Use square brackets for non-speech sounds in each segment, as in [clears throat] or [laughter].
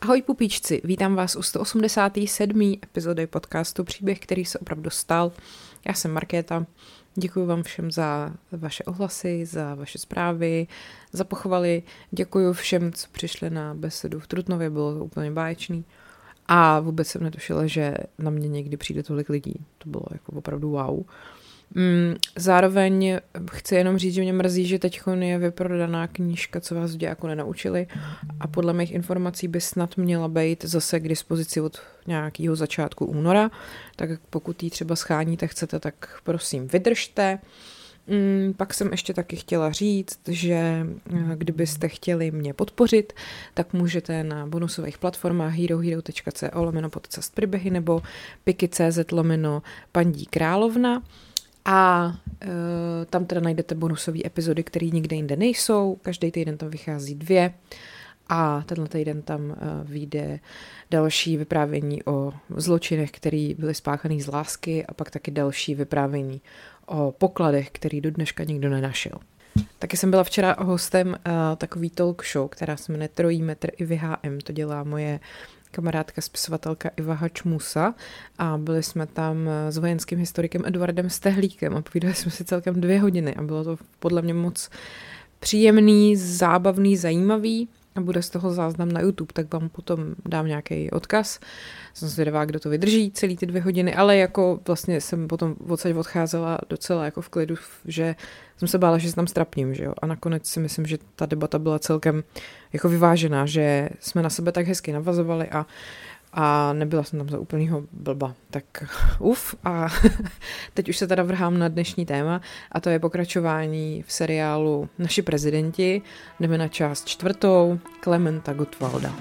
Ahoj pupíčci, vítám vás u 187. epizody podcastu Příběh, který se opravdu stal. Já jsem Markéta, děkuji vám všem za vaše ohlasy, za vaše zprávy, za pochvaly. Děkuji všem, co přišli na besedu v Trutnově, bylo to úplně báječný. A vůbec jsem netušila, že na mě někdy přijde tolik lidí. To bylo jako opravdu wow. Mm, zároveň chci jenom říct, že mě mrzí, že teď je vyprodaná knížka, co vás jako nenaučili a podle mých informací by snad měla být zase k dispozici od nějakého začátku února, tak pokud ji třeba scháníte, chcete, tak prosím vydržte. Mm, pak jsem ještě taky chtěla říct, že eh, kdybyste chtěli mě podpořit, tak můžete na bonusových platformách herohero.co lomeno podcast příběhy nebo piky.cz lomeno pandí královna. A uh, tam teda najdete bonusové epizody, které nikde jinde nejsou. Každý týden tam vychází dvě. A tenhle týden tam uh, vyjde další vyprávění o zločinech, které byly spáchané z lásky a pak taky další vyprávění o pokladech, který do dneška nikdo nenašel. Taky jsem byla včera hostem uh, takový talk show, která se jmenuje Trojí metr i VHM. To dělá moje kamarádka, spisovatelka Iva Hačmusa a byli jsme tam s vojenským historikem Eduardem Stehlíkem a povídali jsme si celkem dvě hodiny a bylo to podle mě moc příjemný, zábavný, zajímavý a bude z toho záznam na YouTube, tak vám potom dám nějaký odkaz. Jsem zvědavá, kdo to vydrží celý ty dvě hodiny, ale jako vlastně jsem potom odsaď odcházela docela jako v klidu, že jsem se bála, že se tam strapním, že jo. A nakonec si myslím, že ta debata byla celkem jako vyvážená, že jsme na sebe tak hezky navazovali a a nebyla jsem tam za úplnýho blba. Tak [laughs] uf a [laughs] teď už se teda vrhám na dnešní téma a to je pokračování v seriálu Naši prezidenti. Jdeme na část čtvrtou Klementa Gottwalda.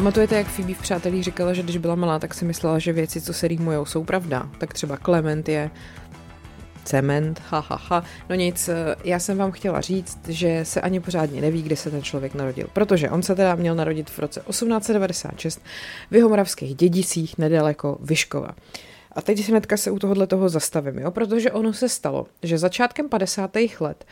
Pamatujete, jak Phoebe v Přátelích říkala, že když byla malá, tak si myslela, že věci, co se rýmujou, jsou pravda. Tak třeba Clement je cement, ha, ha, ha. No nic, já jsem vám chtěla říct, že se ani pořádně neví, kde se ten člověk narodil, protože on se teda měl narodit v roce 1896 v Jihomoravských dědicích nedaleko Vyškova. A teď hnedka se u tohohle toho zastavím, jo? protože ono se stalo, že začátkem 50. let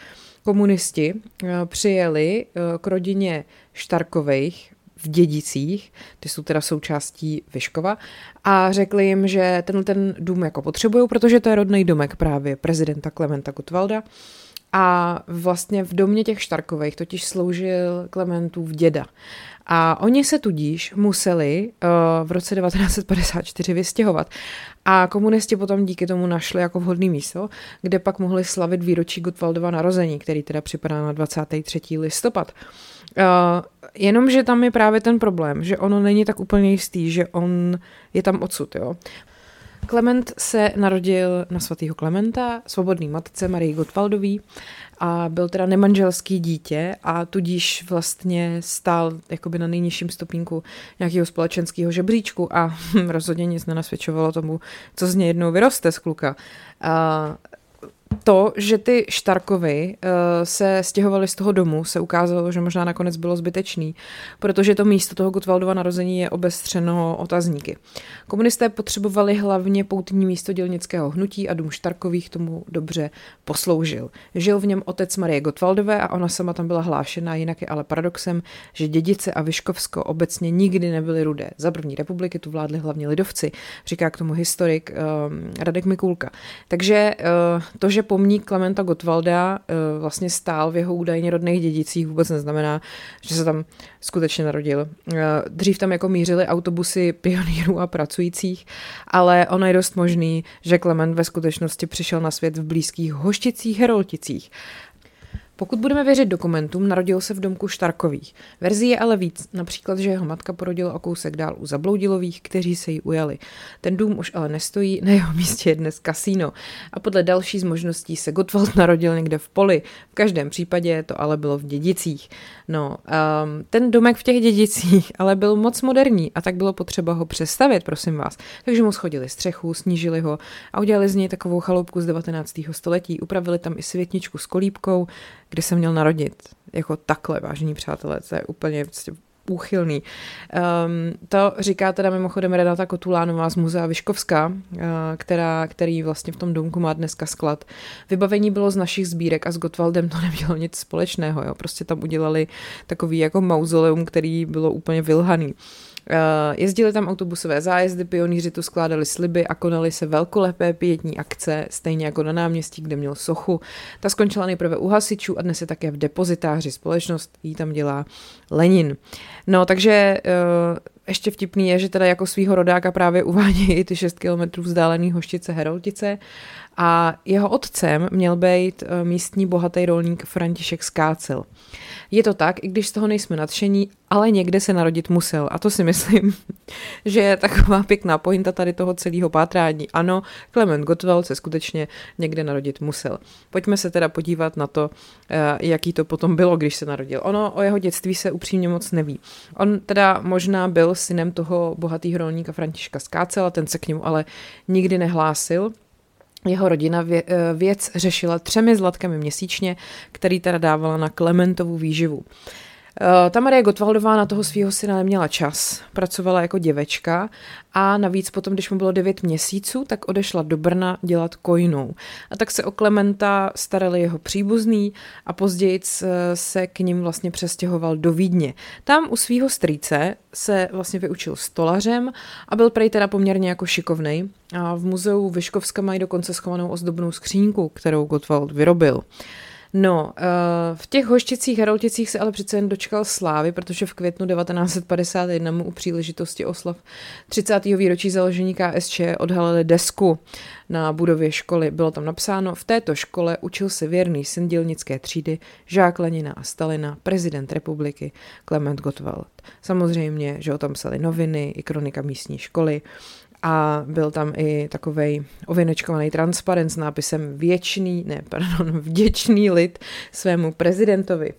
komunisti eh, přijeli eh, k rodině Štarkových v Dědicích, ty jsou teda součástí Vyškova, a řekli jim, že tenhle ten dům jako potřebují, protože to je rodný domek právě prezidenta Klementa Kutvalda. A vlastně v domě těch Štarkových totiž sloužil Klementův děda. A oni se tudíž museli uh, v roce 1954 vystěhovat. A komunisti potom díky tomu našli jako vhodné místo, kde pak mohli slavit výročí Gutwaldova narození, který teda připadá na 23. listopad. Uh, jenomže tam je právě ten problém, že ono není tak úplně jistý, že on je tam odsud, jo. Klement se narodil na svatého Klementa, svobodný matce Marie Gottwaldový a byl teda nemanželský dítě a tudíž vlastně stál jakoby na nejnižším stupínku nějakého společenského žebříčku a [laughs] rozhodně nic nenasvědčovalo tomu, co z něj jednou vyroste z kluka. A to, že ty Štarkovy uh, se stěhovali z toho domu, se ukázalo, že možná nakonec bylo zbytečný, protože to místo toho Gutwaldova narození je obestřeno otazníky. Komunisté potřebovali hlavně poutní místo dělnického hnutí a dům Štarkových tomu dobře posloužil. Žil v něm otec Marie Gotwaldové a ona sama tam byla hlášena, jinak je ale paradoxem, že dědice a Vyškovsko obecně nikdy nebyly rudé. Za první republiky tu vládli hlavně lidovci, říká k tomu historik um, Radek Mikulka. Takže uh, to, že pomník Klementa Gottwalda uh, vlastně stál v jeho údajně rodných dědicích, vůbec neznamená, že se tam skutečně narodil. Uh, dřív tam jako mířili autobusy pionýrů a pracujících, ale ono je dost možný, že Klement ve skutečnosti přišel na svět v blízkých Hošticích, Herolticích. Pokud budeme věřit dokumentům, narodil se v domku Štarkových. Verzí je ale víc, například, že jeho matka porodila o kousek dál u Zabloudilových, kteří se jí ujali. Ten dům už ale nestojí, na jeho místě je dnes kasíno. A podle další z možností se Gottwald narodil někde v poli. V každém případě to ale bylo v Dědicích. No, um, ten domek v těch Dědicích ale byl moc moderní a tak bylo potřeba ho přestavit, prosím vás. Takže mu schodili střechu, snížili ho a udělali z něj takovou chaloupku z 19. století. Upravili tam i světničku s kolíbkou, kde se měl narodit. Jako takhle, vážení přátelé, to je úplně prostě úchylný. Um, to říká teda mimochodem Renata Kotulánová z Muzea Vyškovská, uh, která, který vlastně v tom domku má dneska sklad. Vybavení bylo z našich sbírek a s Gottwaldem to nemělo nic společného. Jo. Prostě tam udělali takový jako mauzoleum, který bylo úplně vylhaný. Eh, jezdili tam autobusové zájezdy, pionýři tu skládali sliby a konali se velkolepé pětní akce, stejně jako na náměstí, kde měl sochu. Ta skončila nejprve u hasičů a dnes je také v depozitáři. Společnost jí tam dělá Lenin. No, takže eh, ještě vtipný je, že teda jako svýho rodáka právě uvádí i ty 6 kilometrů vzdálený Hoštice Heroltice a jeho otcem měl být eh, místní bohatý rolník František Skácel. Je to tak, i když z toho nejsme nadšení, ale někde se narodit musel. A to si myslím, [laughs] že je taková pěkná pointa tady toho celého pátrání. Ano, Klement Gottwald se skutečně někde narodit musel. Pojďme se teda podívat na to, eh, jaký to potom bylo, když se narodil. Ono o jeho dětství se upřímně moc neví. On teda možná byl synem toho bohatého rolníka Františka Skácela, ten se k němu ale nikdy nehlásil, jeho rodina eh, věc řešila třemi zlatkami měsíčně, který teda dávala na Klementovu výživu. Eh, ta Marie Gottwaldová na toho svého syna neměla čas, pracovala jako děvečka a navíc potom, když mu bylo 9 měsíců, tak odešla do Brna dělat kojnou. A tak se o Klementa starali jeho příbuzný a později se k ním vlastně přestěhoval do Vídně. Tam u svého strýce se vlastně vyučil stolařem a byl prej teda poměrně jako šikovnej. A v muzeu Vyškovska mají dokonce schovanou ozdobnou skřínku, kterou Gottwald vyrobil. No, eh, v těch hošticích Herolticích se ale přece jen dočkal slávy, protože v květnu 1951 mu u příležitosti oslav 30. výročí založení KSČ odhalili desku na budově školy. Bylo tam napsáno, v této škole učil se věrný syn dělnické třídy, žák Lenina a Stalina, prezident republiky Klement Gottwald. Samozřejmě, že o tom psali noviny i kronika místní školy a byl tam i takový ověnečkovaný transparent s nápisem věčný, ne, pardon, [laughs] vděčný lid svému prezidentovi.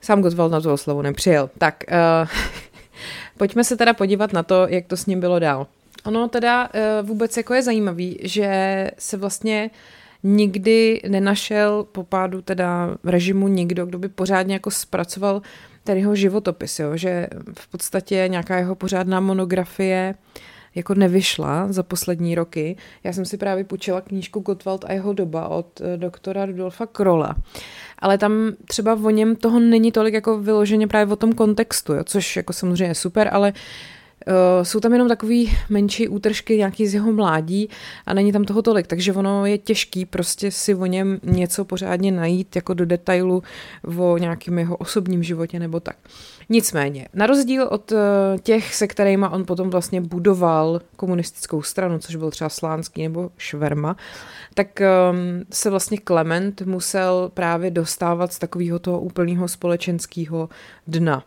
Sám Gottwald na tu oslavu nepřijel. Tak, uh, [laughs] pojďme se teda podívat na to, jak to s ním bylo dál. Ono teda uh, vůbec jako je zajímavý, že se vlastně nikdy nenašel po pádu teda režimu nikdo, kdo by pořádně jako zpracoval ten jeho životopis, jo? že v podstatě nějaká jeho pořádná monografie uh, jako nevyšla za poslední roky. Já jsem si právě půjčila knížku Gottwald a jeho doba od eh, doktora Rudolfa Krola. Ale tam třeba o něm toho není tolik jako vyloženě právě o tom kontextu, jo, což jako samozřejmě je super, ale Uh, jsou tam jenom takový menší útržky nějaký z jeho mládí a není tam toho tolik, takže ono je těžký prostě si o něm něco pořádně najít jako do detailu o nějakém jeho osobním životě nebo tak. Nicméně, na rozdíl od uh, těch, se kterými on potom vlastně budoval komunistickou stranu, což byl třeba Slánský nebo Šverma, tak um, se vlastně Klement musel právě dostávat z takového toho úplného společenského dna.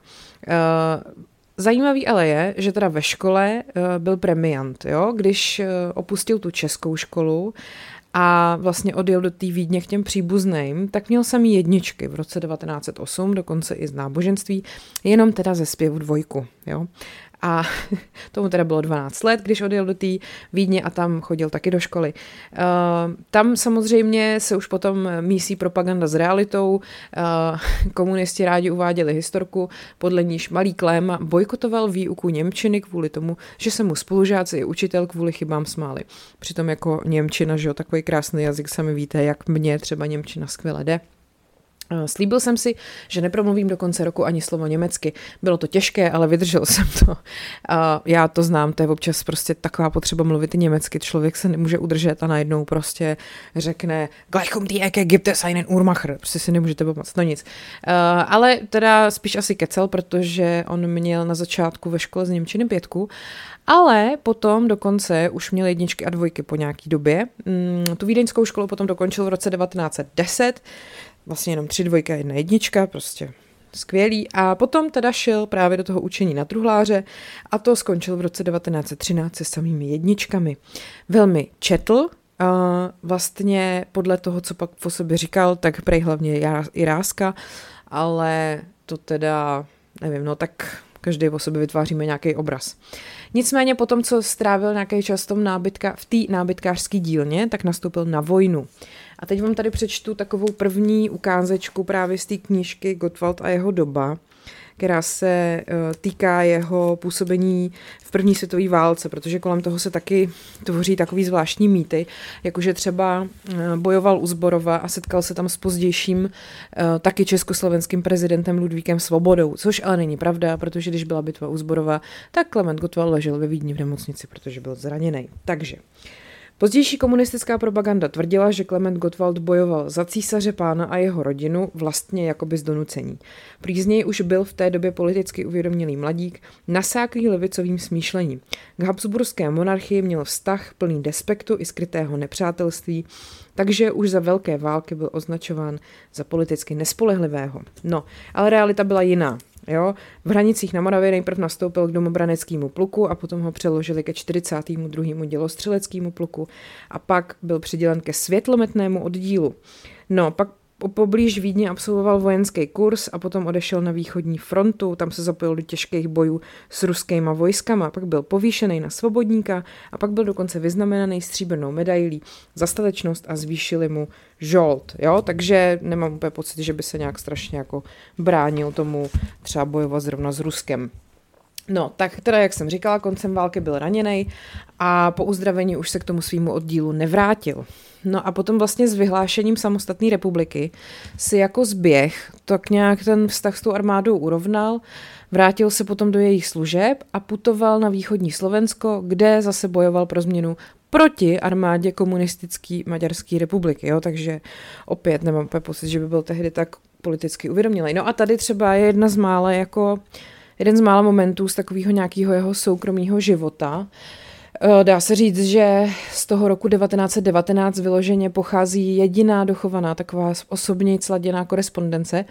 Zajímavý ale je, že teda ve škole uh, byl premiant, jo? když uh, opustil tu českou školu a vlastně odjel do té Vídně k těm příbuzným, tak měl samý jedničky v roce 1908, dokonce i z náboženství, jenom teda ze zpěvu dvojku. Jo? A [laughs] tomu teda bylo 12 let, když odjel do té Vídně a tam chodil taky do školy. Uh, tam samozřejmě se už potom mísí propaganda s realitou. Uh, [laughs] komunisti rádi uváděli historku, podle níž malý Klém bojkotoval výuku Němčiny kvůli tomu, že se mu spolužáci i učitel kvůli chybám smáli. Přitom jako Němčina, že jo, takový krásný jazyk, sami víte, jak mě třeba Němčina skvěle jde. Eh, slíbil jsem si, že nepromluvím do konce roku ani slovo německy. Bylo to těžké, ale vydržel [laughs] jsem to. A já to znám, to je občas prostě taková potřeba mluvit německy. Člověk se nemůže udržet a najednou prostě řekne Gleich um die Ecke gibt es einen Uhrmacher. Prostě si nemůžete pomoct, no nic. Uh, ale teda spíš asi kecel, protože on měl na začátku ve škole z Němčiny pětku ale potom dokonce už měl jedničky a dvojky po nějaký době. Mm, tu vídeňskou školu potom dokončil v roce 1910, vlastně jenom tři dvojka, jedna jednička, prostě skvělý. A potom teda šel právě do toho učení na truhláře a to skončil v roce 1913 se samými jedničkami. Velmi četl, vlastně podle toho, co pak po sobě říkal, tak prej hlavně i ráska, ale to teda, nevím, no tak každý o sobě vytváříme nějaký obraz. Nicméně potom, co strávil nějaký čas v, tom nábytka, v té nábytkářské dílně, tak nastoupil na vojnu. A teď vám tady přečtu takovou první ukázečku právě z té knížky Gottwald a jeho doba, která se týká jeho působení v první světové válce, protože kolem toho se taky tvoří takový zvláštní mýty, jakože třeba bojoval u Zborova a setkal se tam s pozdějším taky československým prezidentem Ludvíkem Svobodou, což ale není pravda, protože když byla bitva u Zborova, tak Klement Gottwald ležel ve Vídni v nemocnici, protože byl zraněný. Takže Pozdější komunistická propaganda tvrdila, že Klement Gottwald bojoval za císaře pána a jeho rodinu vlastně jakoby z donucení. Prý už byl v té době politicky uvědomělý mladík, nasáklý levicovým smýšlením. K Habsburské monarchii měl vztah plný despektu i skrytého nepřátelství, takže už za velké války byl označován za politicky nespolehlivého. No, ale realita byla jiná. Jo? V hranicích na Moravě nejprve nastoupil k domobraneckému pluku a potom ho přeložili ke 42. dělostřeleckému pluku a pak byl přidělen ke světlometnému oddílu. No, pak Poblíž Vídně absolvoval vojenský kurz a potom odešel na východní frontu, tam se zapojil do těžkých bojů s ruskýma vojskama, pak byl povýšený na svobodníka a pak byl dokonce vyznamenaný stříbrnou medailí za statečnost a zvýšili mu žolt, jo, takže nemám úplně pocit, že by se nějak strašně jako bránil tomu třeba bojovat zrovna s Ruskem. No, tak teda, jak jsem říkala, koncem války byl raněný a po uzdravení už se k tomu svýmu oddílu nevrátil. No a potom vlastně s vyhlášením samostatné republiky si jako zběh tak nějak ten vztah s tou armádou urovnal, vrátil se potom do jejich služeb a putoval na východní Slovensko, kde zase bojoval pro změnu proti armádě komunistické Maďarské republiky. Jo? Takže opět nemám pocit, že by byl tehdy tak politicky uvědomělý. No a tady třeba je jedna z mála jako jeden z mála momentů z takového nějakého jeho soukromého života, Eh, dá se říct, že z toho roku 1919 vyloženě pochází jediná dochovaná taková osobně sladěná korespondence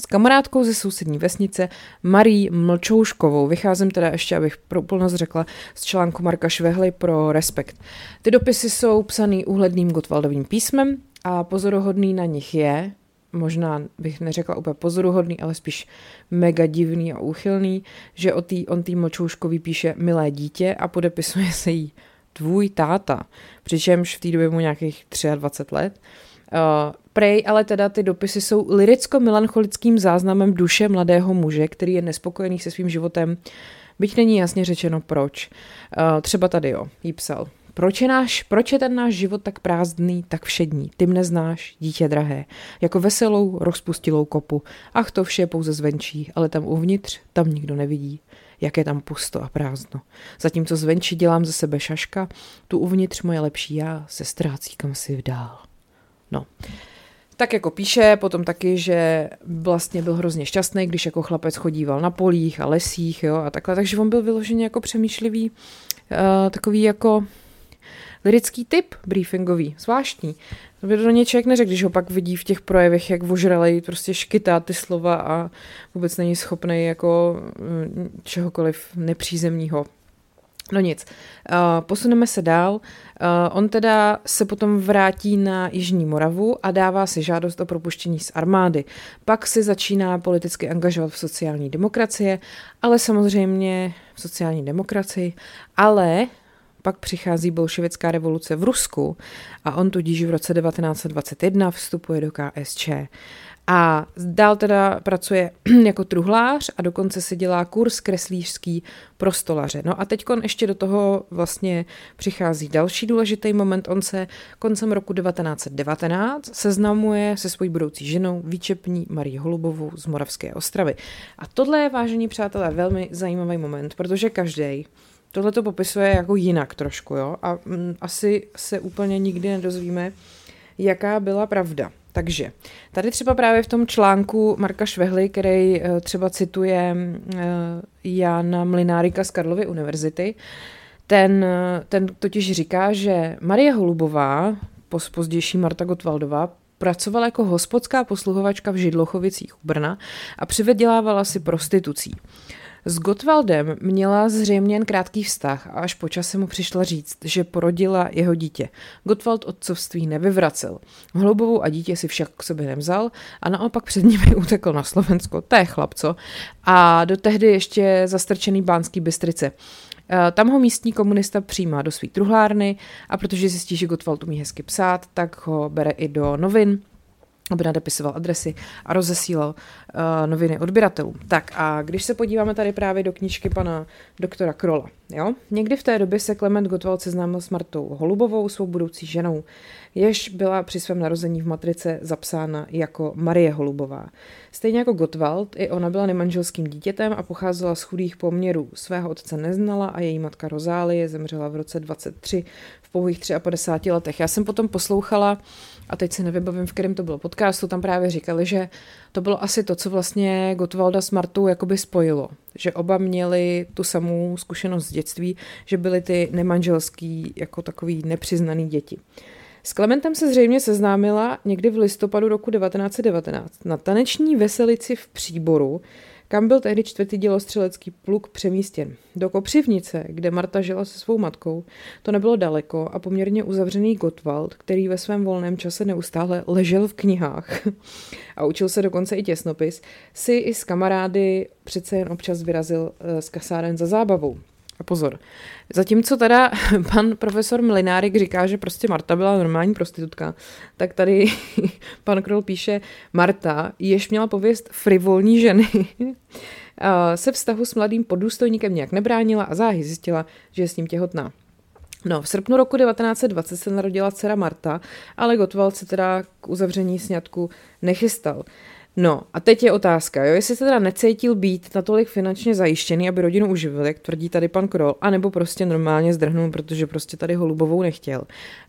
s kamarádkou ze sousední vesnice Marí Mlčouškovou. Vycházím teda ještě, abych pro úplnost řekla, z článku Marka Švehly pro Respekt. Ty dopisy jsou psaný úhledným Gottwaldovým písmem a pozoruhodný na nich je, možná bych neřekla úplně pozoruhodný, ale spíš mega divný a úchylný, že o tý, on tý Močouškový píše milé dítě a podepisuje se jí tvůj táta, přičemž v té době mu nějakých 23 let. Uh, prej, ale teda ty dopisy jsou liricko-melancholickým záznamem duše mladého muže, který je nespokojený se svým životem, byť není jasně řečeno proč. Uh, třeba tady jo, jí psal. Proč je, náš, proč je ten náš život tak prázdný, tak všední? Ty mne znáš, dítě drahé, jako veselou, rozpustilou kopu. Ach, to vše pouze zvenčí, ale tam uvnitř, tam nikdo nevidí. Jak je tam pusto a prázdno. Zatímco zvenčí dělám ze sebe šaška, tu uvnitř moje lepší já se ztrácí kam si vdál. No. Tak jako píše, potom taky, že vlastně byl hrozně šťastný, když jako chlapec chodíval na polích a lesích, jo, a takhle, takže on byl vyloženě jako přemýšlivý, uh, takový jako lirický typ briefingový, zvláštní. To by to něj člověk neřekl, když ho pak vidí v těch projevech, jak vožralej prostě škytá ty slova a vůbec není schopný jako mm, čehokoliv nepřízemního. No nic, uh, posuneme se dál. Uh, on teda se potom vrátí na Jižní Moravu a dává si žádost o propuštění z armády. Pak si začíná politicky angažovat v sociální demokracie, ale samozřejmě v sociální demokracii, ale pak přichází bolševická revoluce v Rusku a on tudíž v roce 1921 vstupuje do KSČ. A dál teda pracuje [clears throat] jako truhlář a dokonce si dělá kurz kreslířský pro stolaře. No a teď ještě do toho vlastně přichází další důležitý moment. On se koncem roku 1919 seznamuje se svojí budoucí ženou výčepní Marie Holubovou z Moravské Ostravy. A tohle je, vážení přátelé, velmi zajímavý moment, protože každý tohle to popisuje jako jinak trošku, jo, a mm, asi se úplně nikdy nedozvíme, jaká byla pravda. Takže tady třeba právě v tom článku Marka Švehly, který eh, třeba cituje eh, Jana Mlinárika z Karlovy univerzity, ten, eh, ten totiž říká, že Marie Holubová, pozdější Marta Gotwaldová, pracovala jako hospodská posluhovačka v Židlochovicích u Brna a přivydělávala si prostitucí. S Gottwaldem měla zřejmě jen krátký vztah a až po čase mu přišla říct, že porodila jeho dítě. Gottwald otcovství nevyvracel. Hloubovou a dítě si však k sobě nevzal a naopak před nimi [laughs] utekl na Slovensko, to je chlapco, a do tehdy ještě zastrčený bánský Bystrice. Eh, tam ho místní komunista přijímá do svý truhlárny a protože zjistí, že Gottwald umí hezky psát, tak ho bere i do novin aby nadepisoval adresy a rozesílal uh, noviny odběratelům. Tak a když se podíváme tady právě do knížky pana doktora Krola, jo? Někdy v té době se Klement Gottwald seznámil s Martou Holubovou, svou budoucí ženou, jež byla při svém narození v matrice zapsána jako Marie Holubová. Stejně jako Gottwald, i ona byla nemanželským dítětem a pocházela z chudých poměrů. Svého otce neznala a její matka Rozálie zemřela v roce 23 v pouhých 53 letech. Já jsem potom poslouchala a teď si nevybavím, v kterém to bylo podcastu, tam právě říkali, že to bylo asi to, co vlastně Gottwalda s Martou jakoby spojilo. Že oba měli tu samou zkušenost z dětství, že byli ty nemanželský jako takový nepřiznaný děti. S Klementem se zřejmě seznámila někdy v listopadu roku 1919 na taneční veselici v Příboru, kam byl tehdy čtvrtý dělostřelecký pluk přemístěn. Do Kopřivnice, kde Marta žila se svou matkou, to nebylo daleko a poměrně uzavřený Gottwald, který ve svém volném čase neustále ležel v knihách [laughs] a učil se dokonce i těsnopis, si i s kamarády přece jen občas vyrazil z eh, kasáren za zábavou. A pozor, zatímco teda [laughs] pan profesor Mlinárik říká, že prostě Marta byla normální prostitutka, tak tady [laughs] pan Krol píše, Marta, jež měla pověst frivolní ženy, [laughs] se vztahu s mladým podůstojníkem nějak nebránila a záhy zjistila, že je s ním těhotná. No, v srpnu roku 1920 se narodila dcera Marta, ale Gottwald se teda k uzavření sňatku nechystal. No a teď je otázka, jo, jestli se teda necítil být natolik finančně zajištěný, aby rodinu uživil, jak tvrdí tady pan Krol, anebo prostě normálně zdrhnul, protože prostě tady Holubovou nechtěl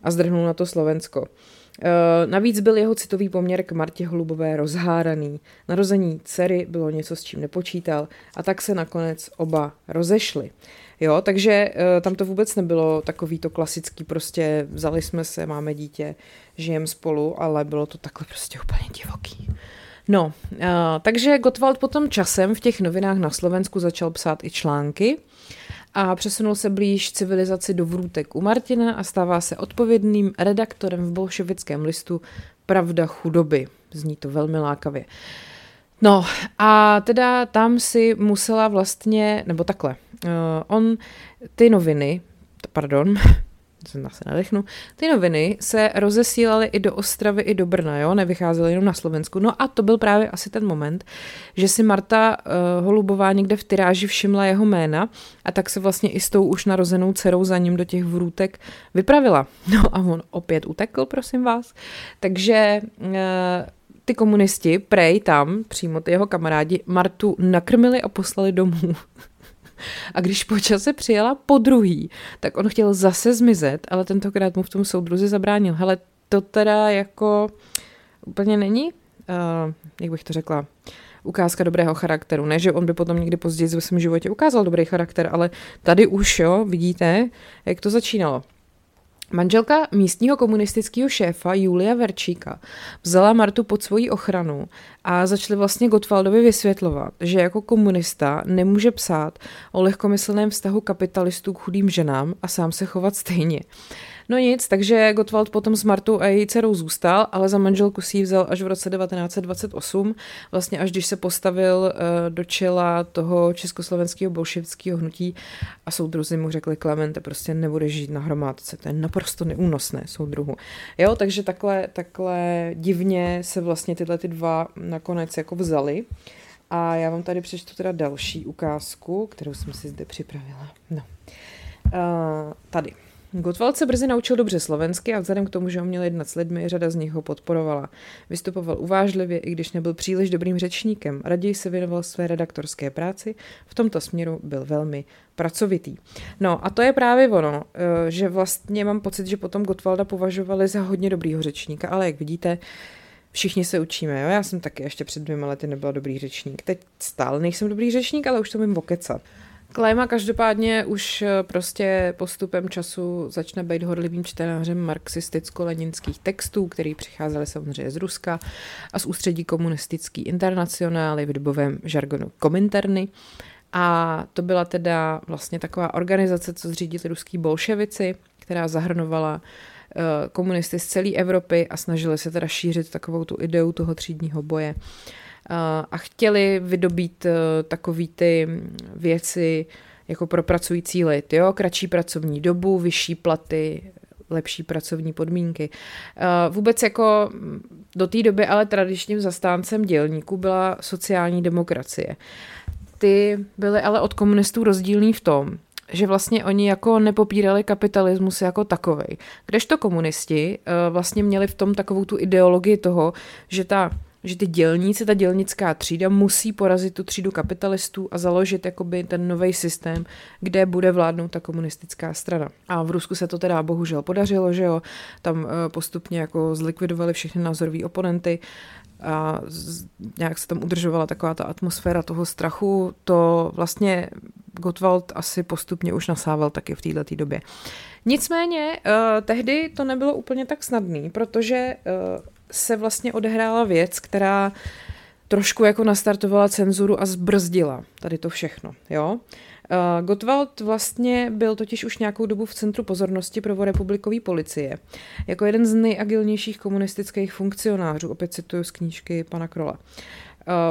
a zdrhnul na to Slovensko. E, navíc byl jeho citový poměr k Martě Holubové rozháraný. Narození dcery bylo něco, s čím nepočítal a tak se nakonec oba rozešli. Jo, takže e, tam to vůbec nebylo takový to klasický, prostě vzali jsme se, máme dítě, žijeme spolu, ale bylo to takhle prostě úplně divoký. No, uh, takže Gottwald potom časem v těch novinách na Slovensku začal psát i články a přesunul se blíž civilizaci do vrůtek u Martina a stává se odpovědným redaktorem v bolševickém listu Pravda chudoby. Zní to velmi lákavě. No a teda tam si musela vlastně, nebo takhle, uh, on ty noviny, pardon, [laughs] se zase nadechnu, ty noviny se rozesílaly i do Ostravy, i do Brna, jo, nevycházely jenom na Slovensku. No a to byl právě asi ten moment, že si Marta uh, Holubová někde v tyráži všimla jeho jména a tak se vlastně i s tou už narozenou dcerou za ním do těch vrůtek vypravila. No a on opět utekl, prosím vás. Takže uh, ty komunisti, prej tam, přímo ty jeho kamarádi, Martu nakrmili a poslali domů. A když po čase přijela po druhý, tak on chtěl zase zmizet, ale tentokrát mu v tom soudruzi zabránil. Hele, to teda jako úplně není, uh, jak bych to řekla, ukázka dobrého charakteru. Ne, že on by potom někdy později ve svém životě ukázal dobrý charakter, ale tady už, jo, vidíte, jak to začínalo. Manželka místního komunistického šéfa Julia Verčíka vzala Martu pod svoji ochranu a začali vlastně Gottwaldovi vysvětlovat, že jako komunista nemůže psát o lehkomyslném vztahu kapitalistů k chudým ženám a sám se chovat stejně. No nic, takže Gottwald potom s Martou a její dcerou zůstal, ale za manželku si ji vzal až v roce 1928, vlastně až když se postavil uh, do čela toho československého bolševického hnutí a soudruzi mu řekli, Klemente, prostě nebude žít na hromádce, to je naprosto neúnosné soudruhu. Jo, takže takhle, takhle divně se vlastně tyhle ty dva nakonec jako vzali. A já vám tady přečtu teda další ukázku, kterou jsem si zde připravila. No. Uh, tady. Gottwald se brzy naučil dobře slovensky a vzhledem k tomu, že uměl jednat s lidmi, řada z nich ho podporovala. Vystupoval uvážlivě, i když nebyl příliš dobrým řečníkem. Raději se věnoval své redaktorské práci, v tomto směru byl velmi pracovitý. No a to je právě ono, eh, že vlastně mám pocit, že potom Gottwalda považovali za hodně dobrýho řečníka, ale jak vidíte, všichni se učíme, jo? Já jsem taky ještě před dvěma lety nebyla dobrý řečník. Teď stále nejsem dobrý řečník, ale už to vím vokecat. Klejma každopádně už eh, prostě postupem času začne být horlivým čtenářem marxisticko-leninských textů, který přicházely samozřejmě z Ruska a z ústředí komunistický internacionály v dobovém žargonu kominterny. A to byla teda vlastně taková organizace, co zřídili ruský bolševici, která zahrnovala eh, komunisty z celé Evropy a snažili se teda šířit takovou tu ideu toho třídního boje a chtěli vydobít eh, takový ty věci jako pro pracující lid, jo, kratší pracovní dobu, vyšší platy, lepší pracovní podmínky. Vůbec jako do té doby ale tradičním zastáncem dělníků byla sociální demokracie. Ty byly ale od komunistů rozdílný v tom, že vlastně oni jako nepopírali kapitalismus jako takovej. Kdežto komunisti vlastně měli v tom takovou tu ideologii toho, že ta že ty dělníci, ta dělnická třída musí porazit tu třídu kapitalistů a založit jakoby ten nový systém, kde bude vládnout ta komunistická strana. A v Rusku se to teda bohužel podařilo, že jo, tam eh, postupně jako zlikvidovali všechny názorové oponenty a nějak se tam udržovala taková ta atmosféra toho strachu, to vlastně Gottwald asi postupně už nasával taky v této době. Nicméně uh, tehdy to nebylo úplně tak snadný, protože uh, se vlastně odehrála věc, která trošku jako nastartovala cenzuru a zbrzdila tady to všechno, jo. Uh, Gottwald vlastně byl totiž už nějakou dobu v centru pozornosti prvorepublikové policie. Jako jeden z nejagilnějších komunistických funkcionářů, opět cituju z knížky pana Krola. Uh,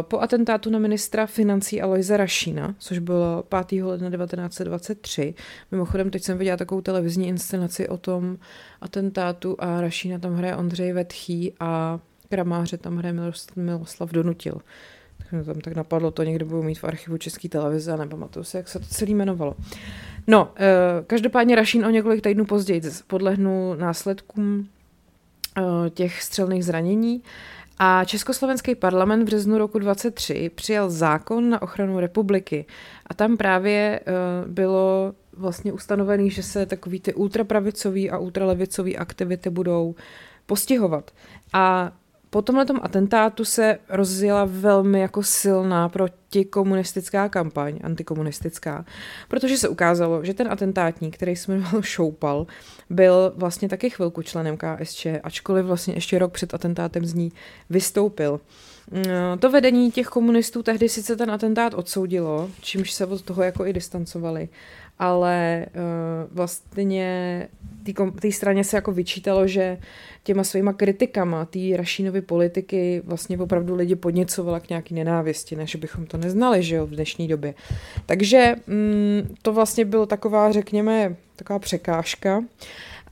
po atentátu na ministra financí Aloise Rašína, což bylo 5. ledna 1923, mimochodem teď jsem viděla takovou televizní inscenaci o tom atentátu a Rašína tam hraje Ondřej Vetchý a Kramáře tam hraje Miloslav Donutil. Tak mi tam tak napadlo, to někdo budu mít v archivu České televize a nepamatuju si, jak se to celý jmenovalo. No, eh, každopádně Rašín o několik týdnů později podlehnul následkům eh, těch střelných zranění a Československý parlament v březnu roku 23 přijal zákon na ochranu republiky a tam právě uh, bylo vlastně ustanovený, že se takový ty ultrapravicový a ultralevicový aktivity budou postihovat. A po tomhle atentátu se rozjela velmi jako silná protikomunistická kampaň, antikomunistická, protože se ukázalo, že ten atentátník, který se jmenoval [laughs] Šoupal, byl vlastně taky chvilku členem KSČ, ačkoliv vlastně ještě rok před atentátem z ní vystoupil. No, to vedení těch komunistů tehdy sice ten atentát odsoudilo, čímž se od toho jako i distancovali, ale uh, vlastně té straně se jako vyčítalo, že těma svýma kritikama té Rašínovy politiky vlastně opravdu lidi podněcovala k nějaký nenávisti, než bychom to neznali, že jo, v dnešní době. Takže mm, to vlastně bylo taková, řekněme, taková překážka.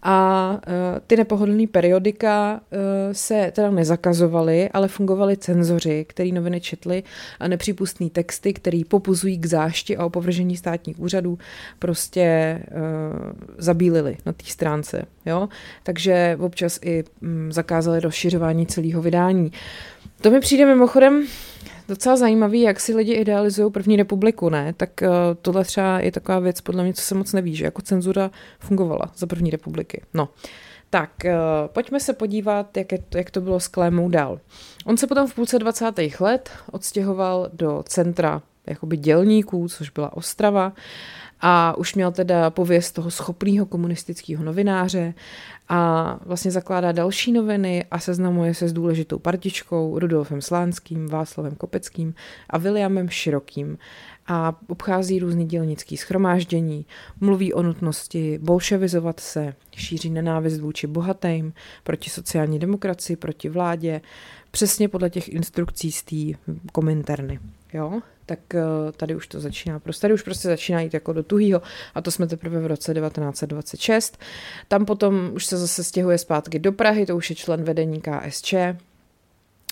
A uh, ty nepohodlné periodika uh, se teda nezakazovaly, ale fungovaly cenzoři, který noviny četli a nepřípustný texty, který popuzují k zášti a opovržení státních úřadů, prostě uh, zabílili na té stránce. Jo? Takže občas i um, zakázali rozšiřování celého vydání. To mi přijde mimochodem docela zajímavý, jak si lidi idealizují první republiku, ne? Tak uh, tohle třeba je taková věc, podle mě, co se moc neví, že jako cenzura fungovala za první republiky. No. Tak, uh, pojďme se podívat, jak, je to, jak to bylo s Klémou dál. On se potom v půlce 20. let odstěhoval do centra jakoby dělníků, což byla Ostrava, a už měl teda pověst toho schopného komunistického novináře a vlastně zakládá další noviny a seznamuje se s důležitou partičkou Rudolfem Slánským, Václavem Kopeckým a Williamem Širokým a obchází různý dělnický schromáždění, mluví o nutnosti bolševizovat se, šíří nenávist vůči bohatým, proti sociální demokracii, proti vládě, přesně podle těch instrukcí z té kominterny. Jo? Tak eh, tady už to začíná, prostě tady už prostě začíná jít jako do tuhýho a to jsme teprve v roce 1926. Tam potom už se zase stěhuje zpátky do Prahy, to už je člen vedení KSČ,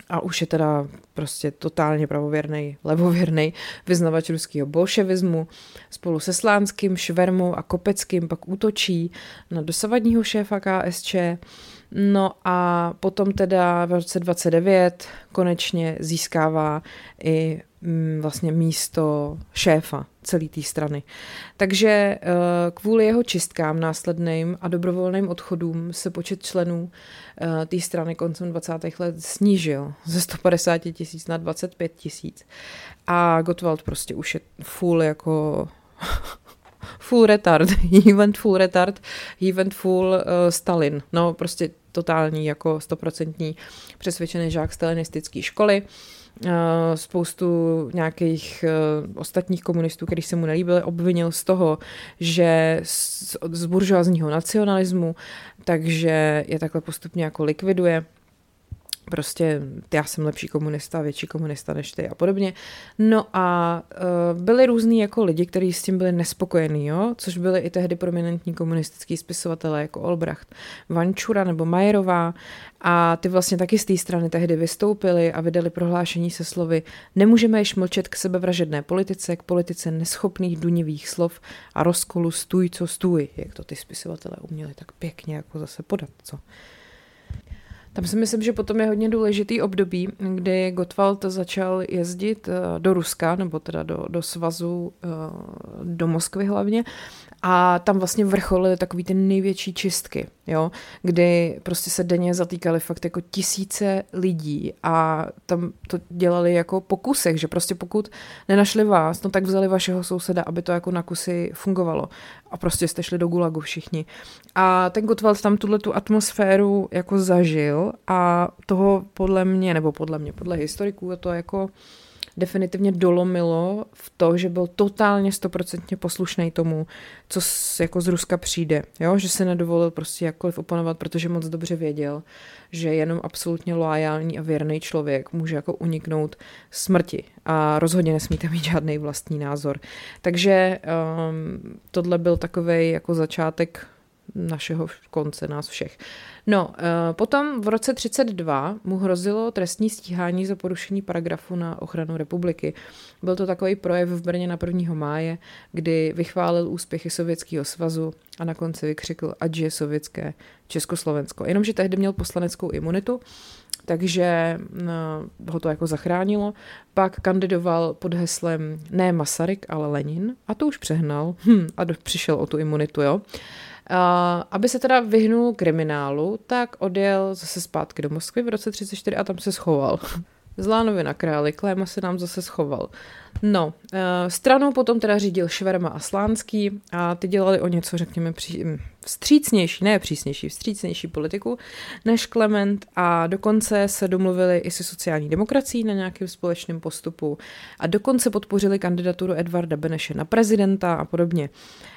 a už je teda prostě totálně pravověrný, levověrný vyznavač ruského bolševismu. Spolu se Slánským, Švermou a Kopeckým pak útočí na dosavadního šéfa KSČ. No a potom teda v roce 29 konečně získává i vlastně místo šéfa celé té strany. Takže eh, kvůli jeho čistkám následným a dobrovolným odchodům se počet členů eh, té strany koncem 20. let snížil ze 150 tisíc na 25 tisíc. A Gottwald prostě už je full jako [laughs] full retard, [laughs] he went full retard, he went full uh, Stalin. No prostě totální jako stoprocentní přesvědčený žák stalinistické školy. Uh, spoustu nějakých eh, ostatních komunistů, kteří se mu nelíbili, obvinil z toho, že z, z buržoazního nacionalismu, takže je takhle postupně jako likviduje. Prostě já jsem lepší komunista, větší komunista než ty a podobně. No a uh, byli různí jako lidi, kteří s tím byli nespokojení, jo? což byli i tehdy prominentní komunistický spisovatelé jako Olbracht, Vančura nebo Majerová a ty vlastně taky z té strany tehdy vystoupili a vydali prohlášení se slovy Nemůžeme již mlčet k sebevražedné politice, k politice neschopných dunivých slov a rozkolu stůj, co stůj, jak to ty spisovatelé uměli tak pěkně jako zase podat, co? Tam si myslím, že potom je hodně důležitý období, kdy Gottwald začal jezdit eh, do Ruska, nebo teda do, do svazu, eh, do Moskvy hlavně, a tam vlastně vrcholily takový ty největší čistky, jo, kdy prostě se denně zatýkali fakt jako tisíce lidí a tam to dělali jako po kusech, že prostě pokud nenašli vás, no tak vzali vašeho souseda, aby to jako na kusy fungovalo a prostě jste šli do gulagu všichni. A ten Gottwald tam tuhle tu atmosféru jako zažil a toho podle mě, nebo podle mě, podle historiků, to jako definitivně dolomilo v to, že byl totálně stoprocentně poslušný tomu, co z, jako z Ruska přijde. Jo? Že se nedovolil prostě jakkoliv oponovat, protože moc dobře věděl, že jenom absolutně loajální a věrný člověk může jako uniknout smrti a rozhodně nesmíte mít žádný vlastní názor. Takže um, tohle byl takový jako začátek našeho konce, nás všech. No, eh, potom v roce 32 mu hrozilo trestní stíhání za porušení paragrafu na ochranu republiky. Byl to takový projev v Brně na 1. máje, kdy vychválil úspěchy Sovětského svazu a na konci vykřikl, ať je sovětské Československo. Jenomže tehdy měl poslaneckou imunitu, takže no, ho to jako zachránilo. Pak kandidoval pod heslem ne Masaryk, ale Lenin a to už přehnal hm, a přišel o tu imunitu, jo. Aby se teda vyhnul kriminálu, tak odjel zase zpátky do Moskvy v roce 34 a tam se schoval. [laughs] Zlá novina králi, Kléma se nám zase schoval. No, uh, stranou potom teda řídil Šverma a Slánský a ty dělali o něco, řekněme, při, vstřícnější, ne přísnější, vstřícnější politiku než Klement a dokonce se domluvili i se sociální demokracií na nějakém společném postupu a dokonce podpořili kandidaturu Edvarda Beneše na prezidenta a podobně.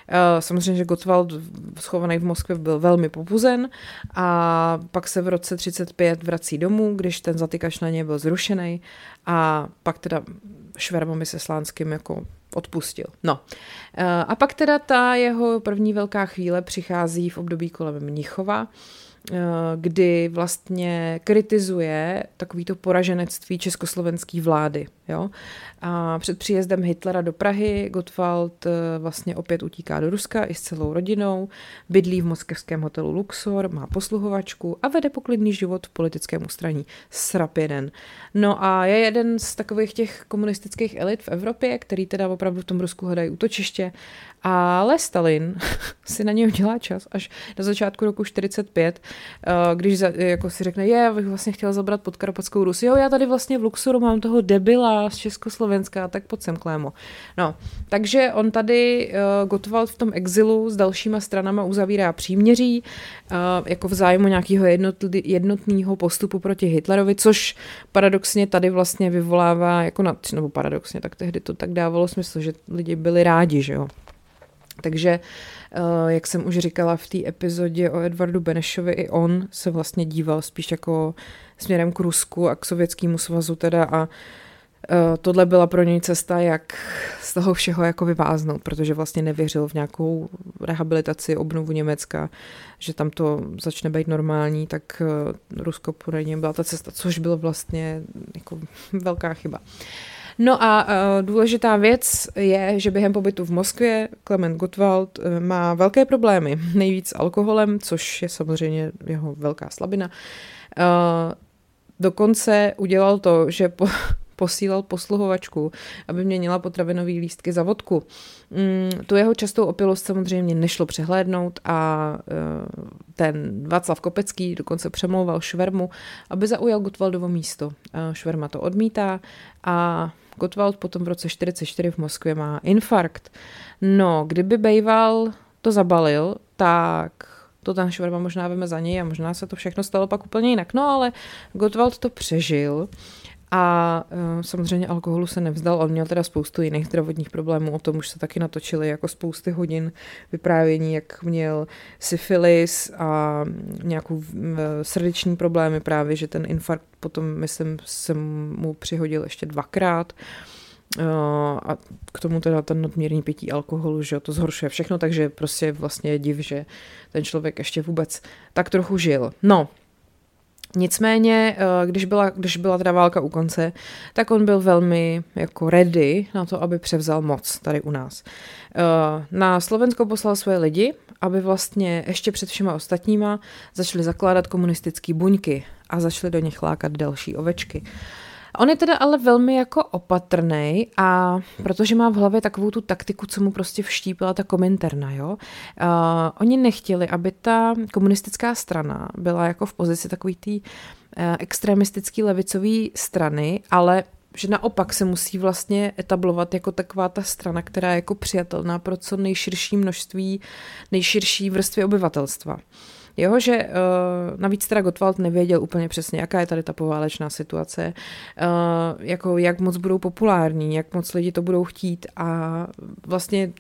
Eh, samozřejmě, že Gottwald schovaný v Moskvě byl velmi popuzen a pak se v roce 35 vrací domů, když ten zatykač na něj byl zrušený a pak teda Švermovi se Slánským jako odpustil. No. Eh, a pak teda ta jeho první velká chvíle přichází v období kolem Mnichova, kdy vlastně kritizuje takovýto poraženectví československé vlády. Jo? A před příjezdem Hitlera do Prahy Gottwald eh, vlastně opět utíká do Ruska i s celou rodinou, bydlí v moskevském hotelu Luxor, má posluhovačku a vede poklidný život v politickém ústraní. Srap jeden. No a je jeden z takových těch komunistických elit v Evropě, který teda opravdu v tom Rusku hledají útočiště ale Stalin [laughs] si na něj udělá čas až na začátku roku 45, eh, když za, jako si řekne, je, bych vlastně chtěla zabrat pod Karpatskou Rusi. Jo, já tady vlastně v Luxoru mám toho debila z Československa, tak pojď sem, Klémo. No, takže on tady uh, Gottwald v tom exilu s dalšíma stranama uzavírá příměří, uh, jako v zájmu nějakého jednotného postupu proti Hitlerovi, což paradoxně tady vlastně vyvolává, jako na, nebo paradoxně, tak tehdy to tak dávalo smysl, že lidi byli rádi, že jo. Takže, eh, jak jsem už říkala v té epizodě o Edvardu Benešovi, i on se vlastně díval spíš jako směrem k Rusku a k Sovětskému svazu teda a eh, tohle byla pro něj cesta, jak z toho všeho jako vyváznout, protože vlastně nevěřil v nějakou rehabilitaci, obnovu Německa, že tam to začne být normální, tak eh, Rusko pro něj byla ta cesta, což bylo vlastně jako velká chyba. Uh, No a uh, důležitá věc je, že během pobytu v Moskvě Klement Gottwald uh, má velké problémy. Nejvíc alkoholem, což je samozřejmě jeho velká slabina. Uh, dokonce udělal to, že po, posílal posluhovačku, aby měnila potravinové lístky za vodku. Mm, tu jeho častou opilost samozřejmě nešlo přehlédnout a uh, ten Václav Kopecký dokonce přemlouval Švermu, aby zaujal Gottwaldovo místo. Uh, Šverma to odmítá a Gottwald potom v roce 44 v Moskvě má infarkt. No, kdyby Bejval to zabalil, tak to ten Šverma možná veme za něj a možná se to všechno stalo pak úplně jinak. No ale Gottwald to přežil A uh, samozřejmě alkoholu se nevzdal, on měl teda spoustu jiných zdravotních problémů, o tom už se taky natočili jako spousty hodin vyprávění, jak měl syfilis a nějakou uh, srdeční problémy právě, že ten infarkt potom, myslím, se mu přihodil ještě dvakrát. Uh, a k tomu teda ten nadměrný pití alkoholu, že to zhoršuje všechno, takže prostě vlastně je div, že ten člověk ještě vůbec tak trochu žil. No, Nicméně, eh, když byla, když byla teda válka u konce, tak on byl velmi jako ready na to, aby převzal moc tady u nás. Eh, na Slovensko poslal svoje lidi, aby vlastně ještě před všema ostatníma začali zakládat komunistické buňky a začali do nich lákat další ovečky. On je teda ale velmi jako opatrný a protože má v hlavě takovou tu taktiku, co mu prostě vštípila ta komenterna, jo. Uh, oni nechtěli, aby ta komunistická strana byla jako v pozici takový té uh, extremistický levicový strany, ale že naopak se musí vlastně etablovat jako taková ta strana, která je jako přijatelná pro co nejširší množství, nejširší vrstvy obyvatelstva. Jo, že uh, navíc teda Gottwald nevěděl úplně přesně, jaká je tady ta poválečná situace, uh, jako jak moc budou populární, jak moc lidi to budou chtít a vlastně uh,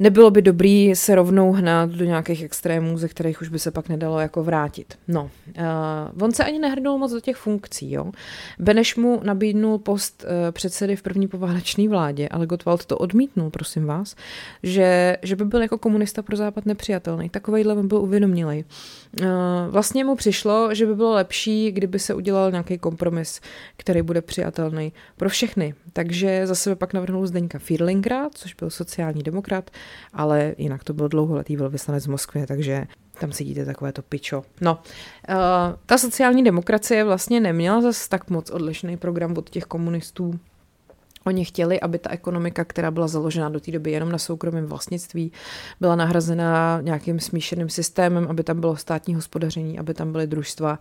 nebylo by dobrý se rovnou hnát do nějakých extrémů, ze kterých už by se pak nedalo jako vrátit. No, uh, on se ani nehrnul moc do těch funkcí, jo. Beneš mu nabídnul post uh, předsedy v první poválečné vládě, ale Gottwald to odmítnul, prosím vás, že, že by byl jako komunista pro západ nepřijatelný. Takovejhle on byl uvědomilý. Uh, vlastně mu přišlo, že by bylo lepší, kdyby se udělal nějaký kompromis, který bude přijatelný pro všechny. Takže za sebe pak navrhnul Zdeňka Fiedlingera, což byl sociální demokrat, ale jinak to byl dlouholetý velvyslanec v Moskvě, takže tam sedíte takové to pičo. No, uh, ta sociální demokracie vlastně neměla zase tak moc odlišný program od těch komunistů. Oni chtěli, aby ta ekonomika, která byla založena do té doby jenom na soukromém vlastnictví, byla nahrazena nějakým smíšeným systémem, aby tam bylo státní hospodaření, aby tam byly družstva.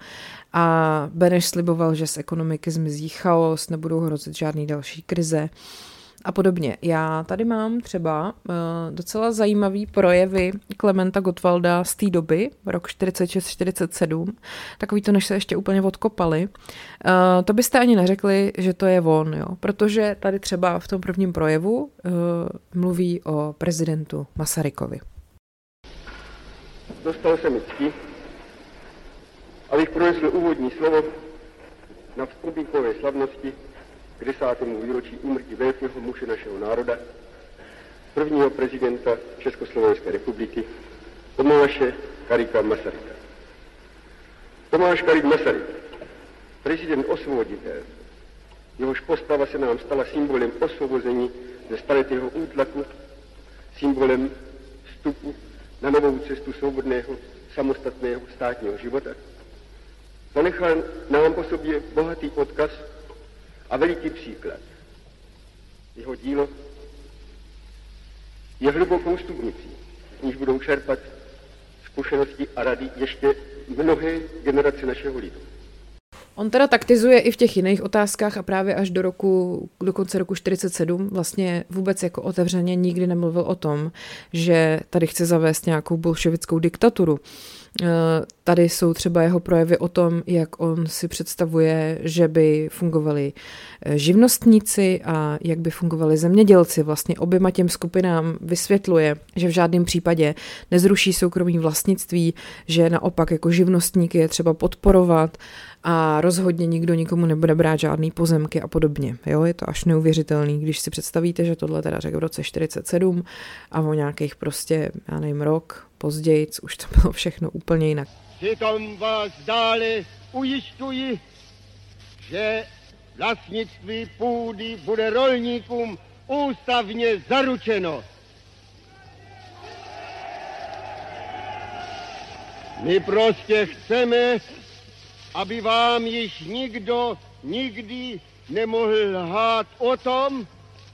A Beneš sliboval, že z ekonomiky zmizí chaos, nebudou hrozit žádný další krize. Uh, a podobně. Já tady mám třeba uh, docela zajímavý projevy Klementa Gottwalda z té doby, rok 46-47, takový to, než se ještě úplně odkopali. Uh, to byste ani neřekli, že to je on, jo? protože tady třeba v tom prvním projevu uh, mluví o prezidentu Masarykovi. Dostal se mi cti, abych pronesl úvodní slovo na vzpomínkové slavnosti k desátému výročí úmrtí velkého muže našeho národa, prvního prezidenta Československé republiky, Tomáše Karika Masaryka. Tomáš Karik Masaryk, prezident osvoboditel, jehož postava se nám stala symbolem osvobození ze staletého útlaku, symbolem vstupu na novou cestu svobodného, samostatného státního života, zanechal nám po sobě bohatý odkaz a veliký příklad. Jeho dílo je hlubokou studnicí, z níž budou čerpat zkušenosti a rady ještě mnohé generace našeho lidu. On teda taktizuje i v těch jiných otázkách a právě až do roku, do konce roku 47 vlastně vůbec jako otevřeně nikdy nemluvil o tom, že tady chce zavést nějakou bolševickou diktaturu. Eh, tady jsou třeba jeho projevy o tom, jak on si představuje, že by fungovali eh, živnostníci a jak by fungovali zemědělci. Vlastně oběma těm skupinám vysvětluje, že v žádném případě nezruší soukromí vlastnictví, že naopak jako živnostníky je třeba podporovat a rozhodně nikdo nikomu nebude brát žádný pozemky a podobně. Jo, je to až neuvěřitelný, když si představíte, že tohle teda řekl v roce 47 a o nějakých prostě, já nevím, rok později už to bylo všechno úplně jinak. Přitom vás dále ujišťuji, že vlastnictví půdy bude rolníkům ústavně zaručeno. My prostě chceme, aby vám již nikdo nikdy nemohl lhát o tom,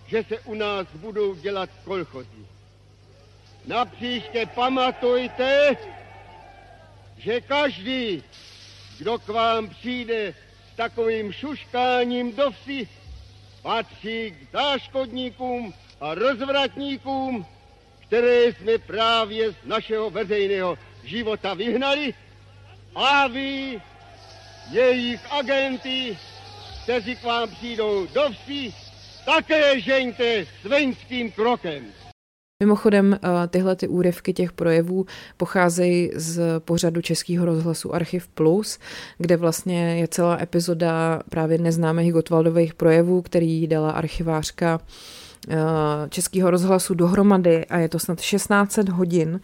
že se u nás budou dělat kolchozy. Napříště pamatujte, že každý, kdo k vám přijde s takovým šuškáním do vsi, patří k záškodníkům a rozvratníkům, které jsme právě z našeho veřejného života vyhnali a vy, jejich agenty, kteří k vám přijdou do vsi, také žeňte svenským krokem. Mimochodem, eh, tyhle ty úryvky těch projevů pocházejí z pořadu Českého rozhlasu Archiv Plus, kde vlastně je celá epizoda právě neznámých Gotwaldových projevů, který dala archivářka eh, Českého rozhlasu dohromady a je to snad 16 hodin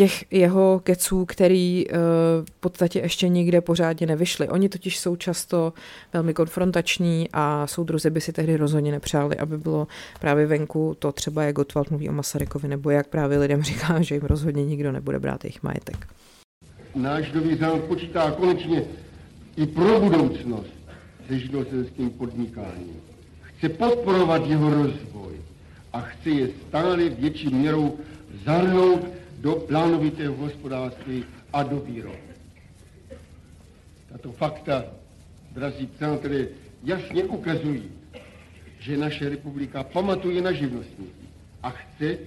těch jeho keců, který uh, v podstatě ještě nikde pořádně nevyšly. Oni totiž jsou často velmi konfrontační a soudruzi by si tehdy rozhodně nepřáli, aby bylo právě venku to třeba, jak Gottwald mluví o Masarykovi, nebo jak právě lidem [laughs] říká, že jim rozhodně nikdo nebude brát jejich majetek. Náš nový počítá konečně i pro budoucnost se živnostenským podnikáním. Chce podporovat jeho rozvoj a chce je stále větší měrou zahrnout do plánovitého hospodářství a do výroby. Tato fakta, drazí přátelé, jasně ukazují, že naše republika pamatuje na živnostníky a chce,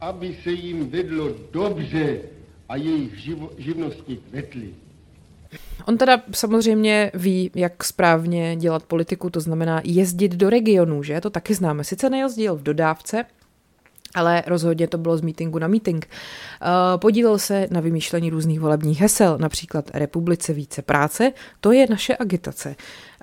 aby se jim vedlo dobře a jejich živo, živnosti kvetly. On teda samozřejmě ví, jak správně dělat politiku, to znamená jezdit do regionů, že? To taky známe. Sice nejezdil v dodávce, ale rozhodně to bylo z meetingu na meeting. Eh, podílel se na vymýšlení různých volebních hesel, například Republice více práce, to je naše agitace.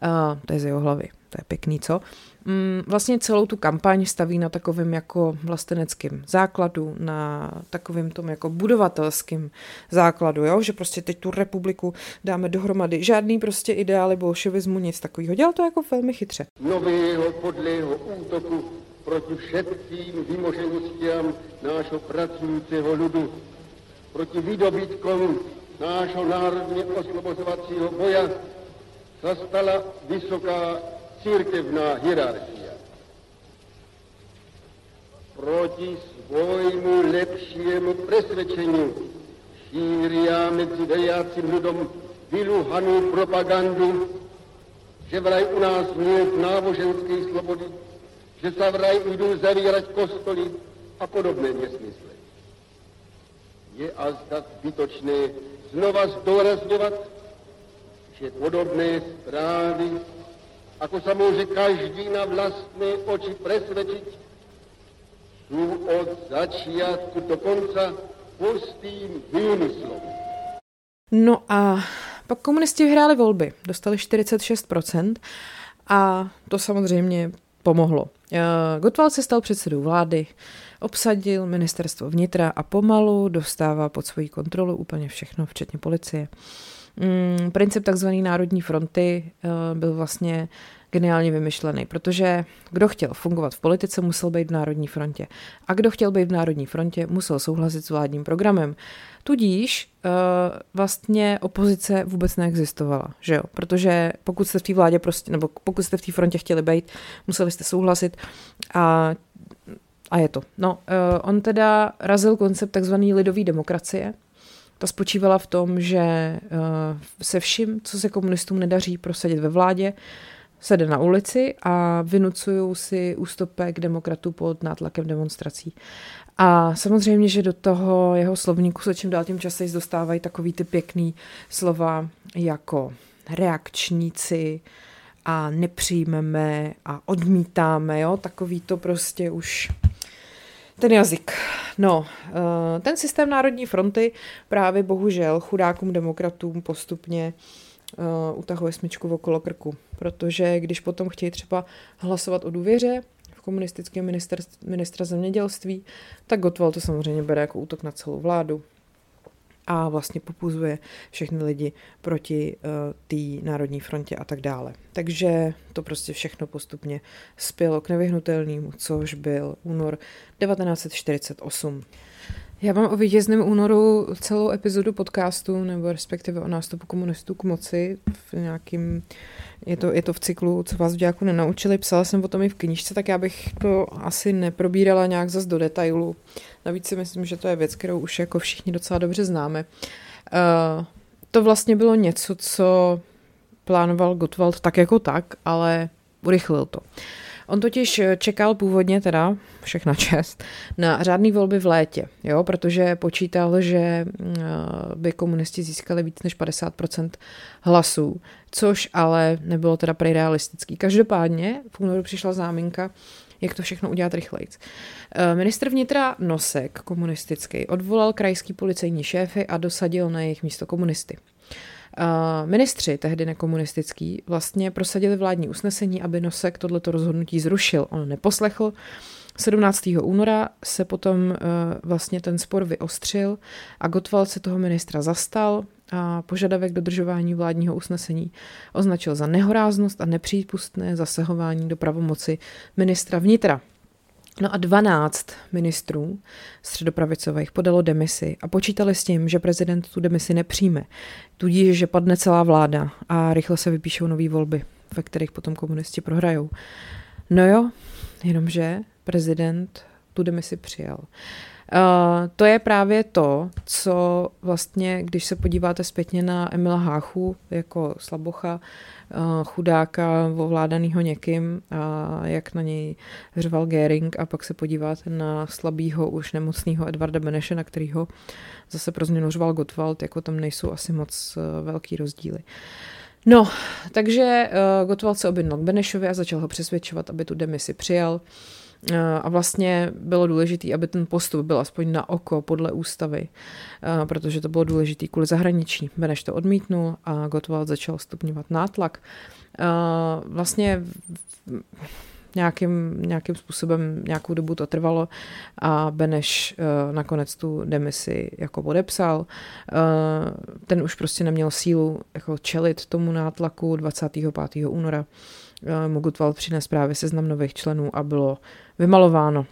Eh, to je z jeho hlavy, to je pěkný, co? Mm, vlastně celou tu kampaň staví na takovém jako vlasteneckém základu, na takovém tom jako budovatelském základu, jo? že prostě teď tu republiku dáme dohromady. Žádný prostě ideály bolševismu, nic takového. Dělal to jako velmi chytře. Nového podlého útoku proti všetkým vymoženostiam nášho pracujícího ľudu, proti výdobytkom nášho národně oslobozovacího boja sa stala vysoká církevná hierarchia. Proti svojmu lepšiemu presvedčeniu šíria medzi veriacim ľudom vyluhanú propagandu, že vraj u nás nie je náboženskej že sa vraj idú zavírať kostoly a podobné nesmysle. Je a zda zbytočné znova zdôrazňovať, že podobné správy, ako sa môže každý na vlastné oči presvedčiť, sú od začiatku do konca pustým výmyslom. No a pak komunisti vyhráli volby, dostali 46% a to samozřejmě pomohlo. Eh, Gottwald se stal předsedou vlády, obsadil ministerstvo vnitra a pomalu dostává pod svoji kontrolu úplně všechno, včetně policie. Mm, princip tzv. národní fronty eh, byl vlastně geniálně vymyšlený, protože kdo chtěl fungovat v politice, musel být v Národní frontě. A kdo chtěl být v Národní frontě, musel souhlasit s vládním programem. Tudíž uh, vlastně opozice vůbec neexistovala, že jo? Protože pokud jste v té vládě prostě, nebo pokud jste v té frontě chtěli být, museli jste souhlasit a a je to. No, uh, on teda razil koncept takzvané lidové demokracie. Ta spočívala v tom, že uh, se vším, co se komunistům nedaří prosadit ve vládě, se jde na ulici a vynucují si ústupek demokratů pod nátlakem demonstrací. A samozřejmě, že do toho jeho slovníku se čím dál tím časem dostávají takový ty pěkný slova jako reakčníci a nepřijmeme a odmítáme, jo, takový to prostě už ten jazyk. No, eh, ten systém Národní fronty právě bohužel chudákům demokratům postupně uh, utahuje smyčku okolo krku, protože když potom chtějí třeba hlasovat o důvěře v komunistickém minister, ministra zemědělství, tak Gottwald to samozřejmě bere jako útok na celou vládu a vlastně popuzuje všechny lidi proti uh, té národní frontě a tak dále. Takže to prostě všechno postupně spělo k nevyhnutelnému, což byl únor 1948. Já mám o vítězném únoru celou epizodu podcastu, nebo respektive o nástupu komunistů k moci v nějakým, je to, je to v cyklu, co vás v dějáku nenaučili, psala jsem o tom i v knižce, tak já bych to asi neprobírala nějak zas do detailu. Navíc si myslím, že to je věc, kterou už jako všichni docela dobře známe. Uh, to vlastně bylo něco, co plánoval Gottwald tak jako tak, ale urychlil to. On totiž čekal původně teda, všechna čest, na řádný volby v létě, jo, protože počítal, že mm, by komunisti získali víc než 50% hlasů, což ale nebylo teda prej realistický. Každopádně v únoru přišla záminka, jak to všechno udělat rychleji. Eh, ministr vnitra Nosek, komunistický, odvolal krajský policejní šéfy a dosadil na jejich místo komunisty. Uh, ministři, tehdy nekomunistický, vlastně prosadili vládní usnesení, aby Nosek tohleto rozhodnutí zrušil. On neposlechl. 17. února se potom uh, vlastně ten spor vyostřil a Gottwald se toho ministra zastal a požadavek dodržování vládního usnesení označil za nehoráznost a nepřípustné zasahování do pravomoci ministra vnitra. No a 12 ministrů středopravicových podalo demisi a počítali s tím, že prezident tu demisi nepřijme, tudíž, že padne celá vláda a rychle se vypíšou nové volby, ve kterých potom komunisti prohrajou. No jo, jenomže prezident tu demisi přijal. Uh, to je právě to, co vlastně, když se podíváte zpětně na Emila Háchu jako slabocha, uh, chudáka ovládanýho někým, a jak na něj řval Gering a pak se podíváte na slabýho už nemocného Edvarda Beneše, na kterýho zase pro změnu řval Gottwald, jako tam nejsou asi moc uh, velký rozdíly. No, takže uh, Gottwald se objednal k Benešovi a začal ho přesvědčovat, aby tu demisi přijal. Eh, a vlastně bylo důležité, aby ten postup byl aspoň na oko podle ústavy, eh, protože to bylo důležité kvůli zahraničí. Beneš to odmítnul a Gottwald začal stupňovat nátlak. Eh, vlastně nějakým, nějakým způsobem nějakou dobu to trvalo a Beneš nakonec tu demisi jako podepsal. Ten už prostě neměl sílu jako čelit tomu nátlaku 25. února. Uh, Mogutval přines právě seznam nových členů a bylo vymalováno.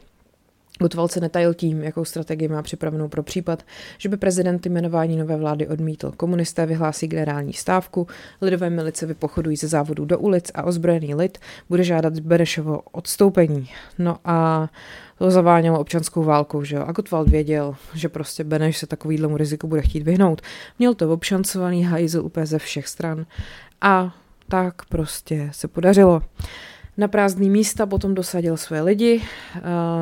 Gotwald se netajil tím, jakou strategii má připravenou pro případ, že by prezident jmenování nové vlády odmítl. Komunisté vyhlásí generální stávku, lidové milice vypochodují ze závodů do ulic a ozbrojený lid bude žádat Berešovo odstoupení. No a to zavánělo občanskou válkou, že jo. A Gottwald věděl, že prostě Beneš se takovýhlemu riziku bude chtít vyhnout. Měl to obšancovaný hajzl úplně ze všech stran a tak prostě se podařilo. Na prázdný místa potom dosadil své lidi,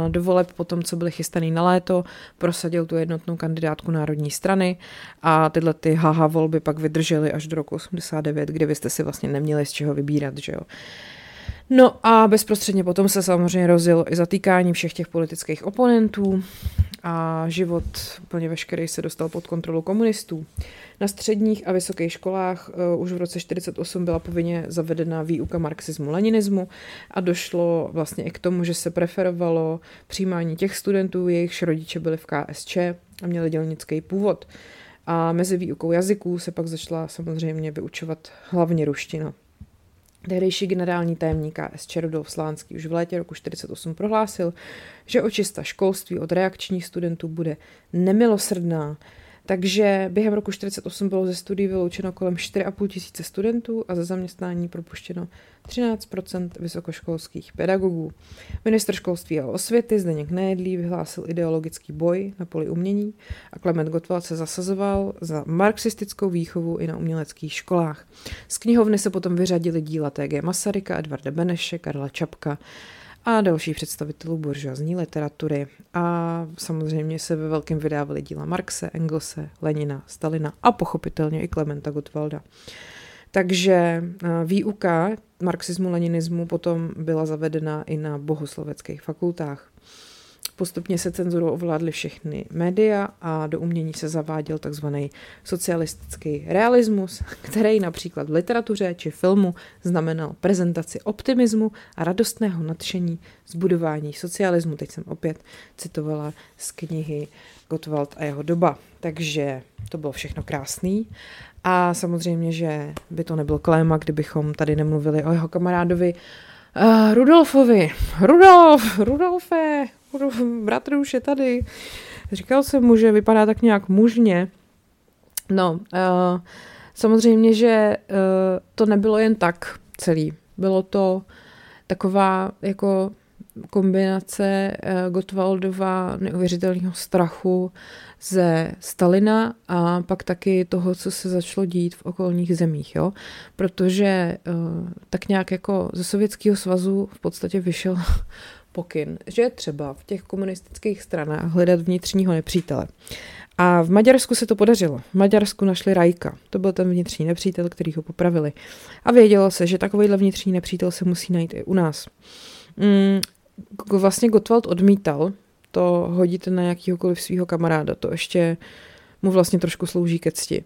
do voleb potom, co byly chystaný na léto, prosadil tu jednotnou kandidátku Národní strany a tyhle ty haha volby pak vydržely až do roku 89, kdy vy jste si vlastně neměli z čeho vybírat, že jo. No a bezprostředně potom se samozřejmě rozjel i zatýkání všech těch politických oponentů a život úplně veškerý se dostal pod kontrolu komunistů. Na středních a vysokých školách uh, už v roce 1948 byla povinně zavedena výuka marxismu, leninismu a došlo vlastně i k tomu, že se preferovalo přijímání těch studentů, jejichž rodiče byli v KSČ a měli dělnický původ. A mezi výukou jazyků se pak začala samozřejmě vyučovat hlavně ruština. Tehdejší generální tajemník KSČ Rudolf Slánský už v létě roku 1948 prohlásil, že očista školství od reakčních studentů bude nemilosrdná, takže během roku 48 bylo ze studií vyloučeno kolem 4,5 tisíce studentů a za zaměstnání propuštěno 13% vysokoškolských pedagogů. Minister školství a osvěty Zdeněk Nejedlý vyhlásil ideologický boj na poli umění a Klement Gottwald se zasazoval za marxistickou výchovu i na uměleckých školách. Z knihovny se potom vyřadili díla T.G. Masaryka, Edvarda Beneše, Karla Čapka, a dalších představitelů buržoazní literatury. A samozřejmě se ve velkém vydávali díla Marxe, Engelse, Lenina, Stalina a pochopitelně i Klementa Gottwalda. Takže eh, výuka marxismu, leninismu potom byla zavedena i na bohosloveckých fakultách. Postupně se cenzurou ovládly všechny média a do umění se zaváděl tzv. socialistický realismus, který například v literatuře či filmu znamenal prezentaci optimismu a radostného nadšení z budování socialismu. Teď jsem opět citovala z knihy Gottwald a jeho doba. Takže to bylo všechno krásný. A samozřejmě, že by to nebyl kléma, kdybychom tady nemluvili o jeho kamarádovi uh, Rudolfovi. Rudolf, Rudolfe, bratr už je tady. Říkal jsem mu, že vypadá tak nějak mužně. No, uh, samozřejmě, že uh, to nebylo jen tak celý. Bylo to taková jako kombinace uh, Gottwaldova neuvěřitelného strachu ze Stalina a pak taky toho, co se začalo dít v okolních zemích, jo? protože uh, tak nějak jako ze Sovětského svazu v podstatě vyšel [laughs] pokyn, že je třeba v těch komunistických stranách hledat vnitřního nepřítele. A v Maďarsku se to podařilo. V Maďarsku našli Rajka. To byl ten vnitřní nepřítel, který ho popravili. A vědělo se, že takovýhle vnitřní nepřítel se musí najít i u nás. Mm, vlastně Gottwald odmítal to hodit na jakýhokoliv svého kamaráda. To ještě mu vlastně trošku slouží ke cti.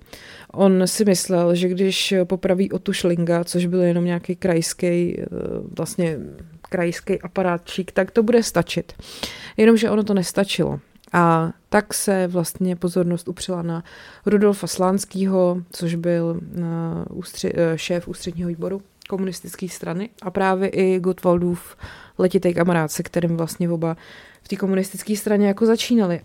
On si myslel, že když popraví Otu Šlinga, což byl jenom nějaký krajský, eh, vlastně krajský aparátčík, tak to bude stačit. Jenomže ono to nestačilo. A tak se vlastně pozornost upřela na Rudolfa Slánského, což byl eh, ústři, eh, šéf ústředního výboru komunistické strany a právě i Gottwaldův letitý kamarád, se kterým vlastně oba v té komunistické straně jako začínali.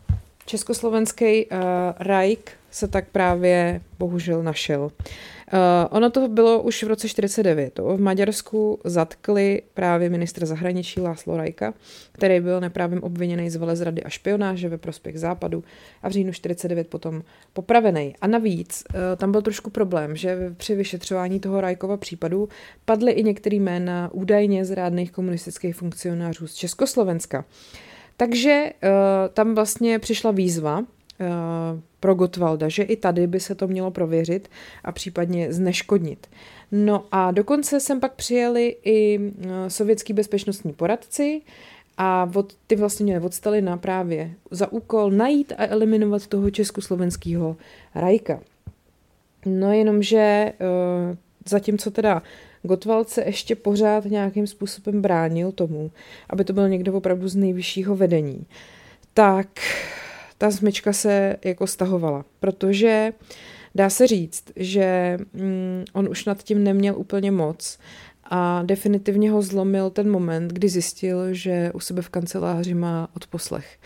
Československý uh, Rajk se tak právě bohužel našel. Uh, ono to bylo už v roce 49. V Maďarsku zatkli právě ministra zahraničí Láslo Rajka, který byl neprávem obviněný z velezrady a špionáže ve prospěch západu a v říjnu 49 potom popravený. A navíc uh, tam byl trošku problém, že při vyšetřování toho Rajkova případu padly i některé jména údajně zrádných komunistických funkcionářů z Československa. Takže uh, tam vlastně přišla výzva uh, pro Gottwalda, že i tady by se to mělo prověřit a případně zneškodnit. No a dokonce sem pak přijeli i uh, sovětský bezpečnostní poradci a od, ty vlastně měli od Stalina právě za úkol najít a eliminovat toho československého rajka. No jenomže uh, zatímco teda Gottwald se ještě pořád nějakým způsobem bránil tomu, aby to byl někdo opravdu z nejvyššího vedení. Tak ta smyčka se jako stahovala, protože dá se říct, že mm, on už nad tím neměl úplně moc a definitivně ho zlomil ten moment, kdy zjistil, že u sebe v kanceláři má odposlech.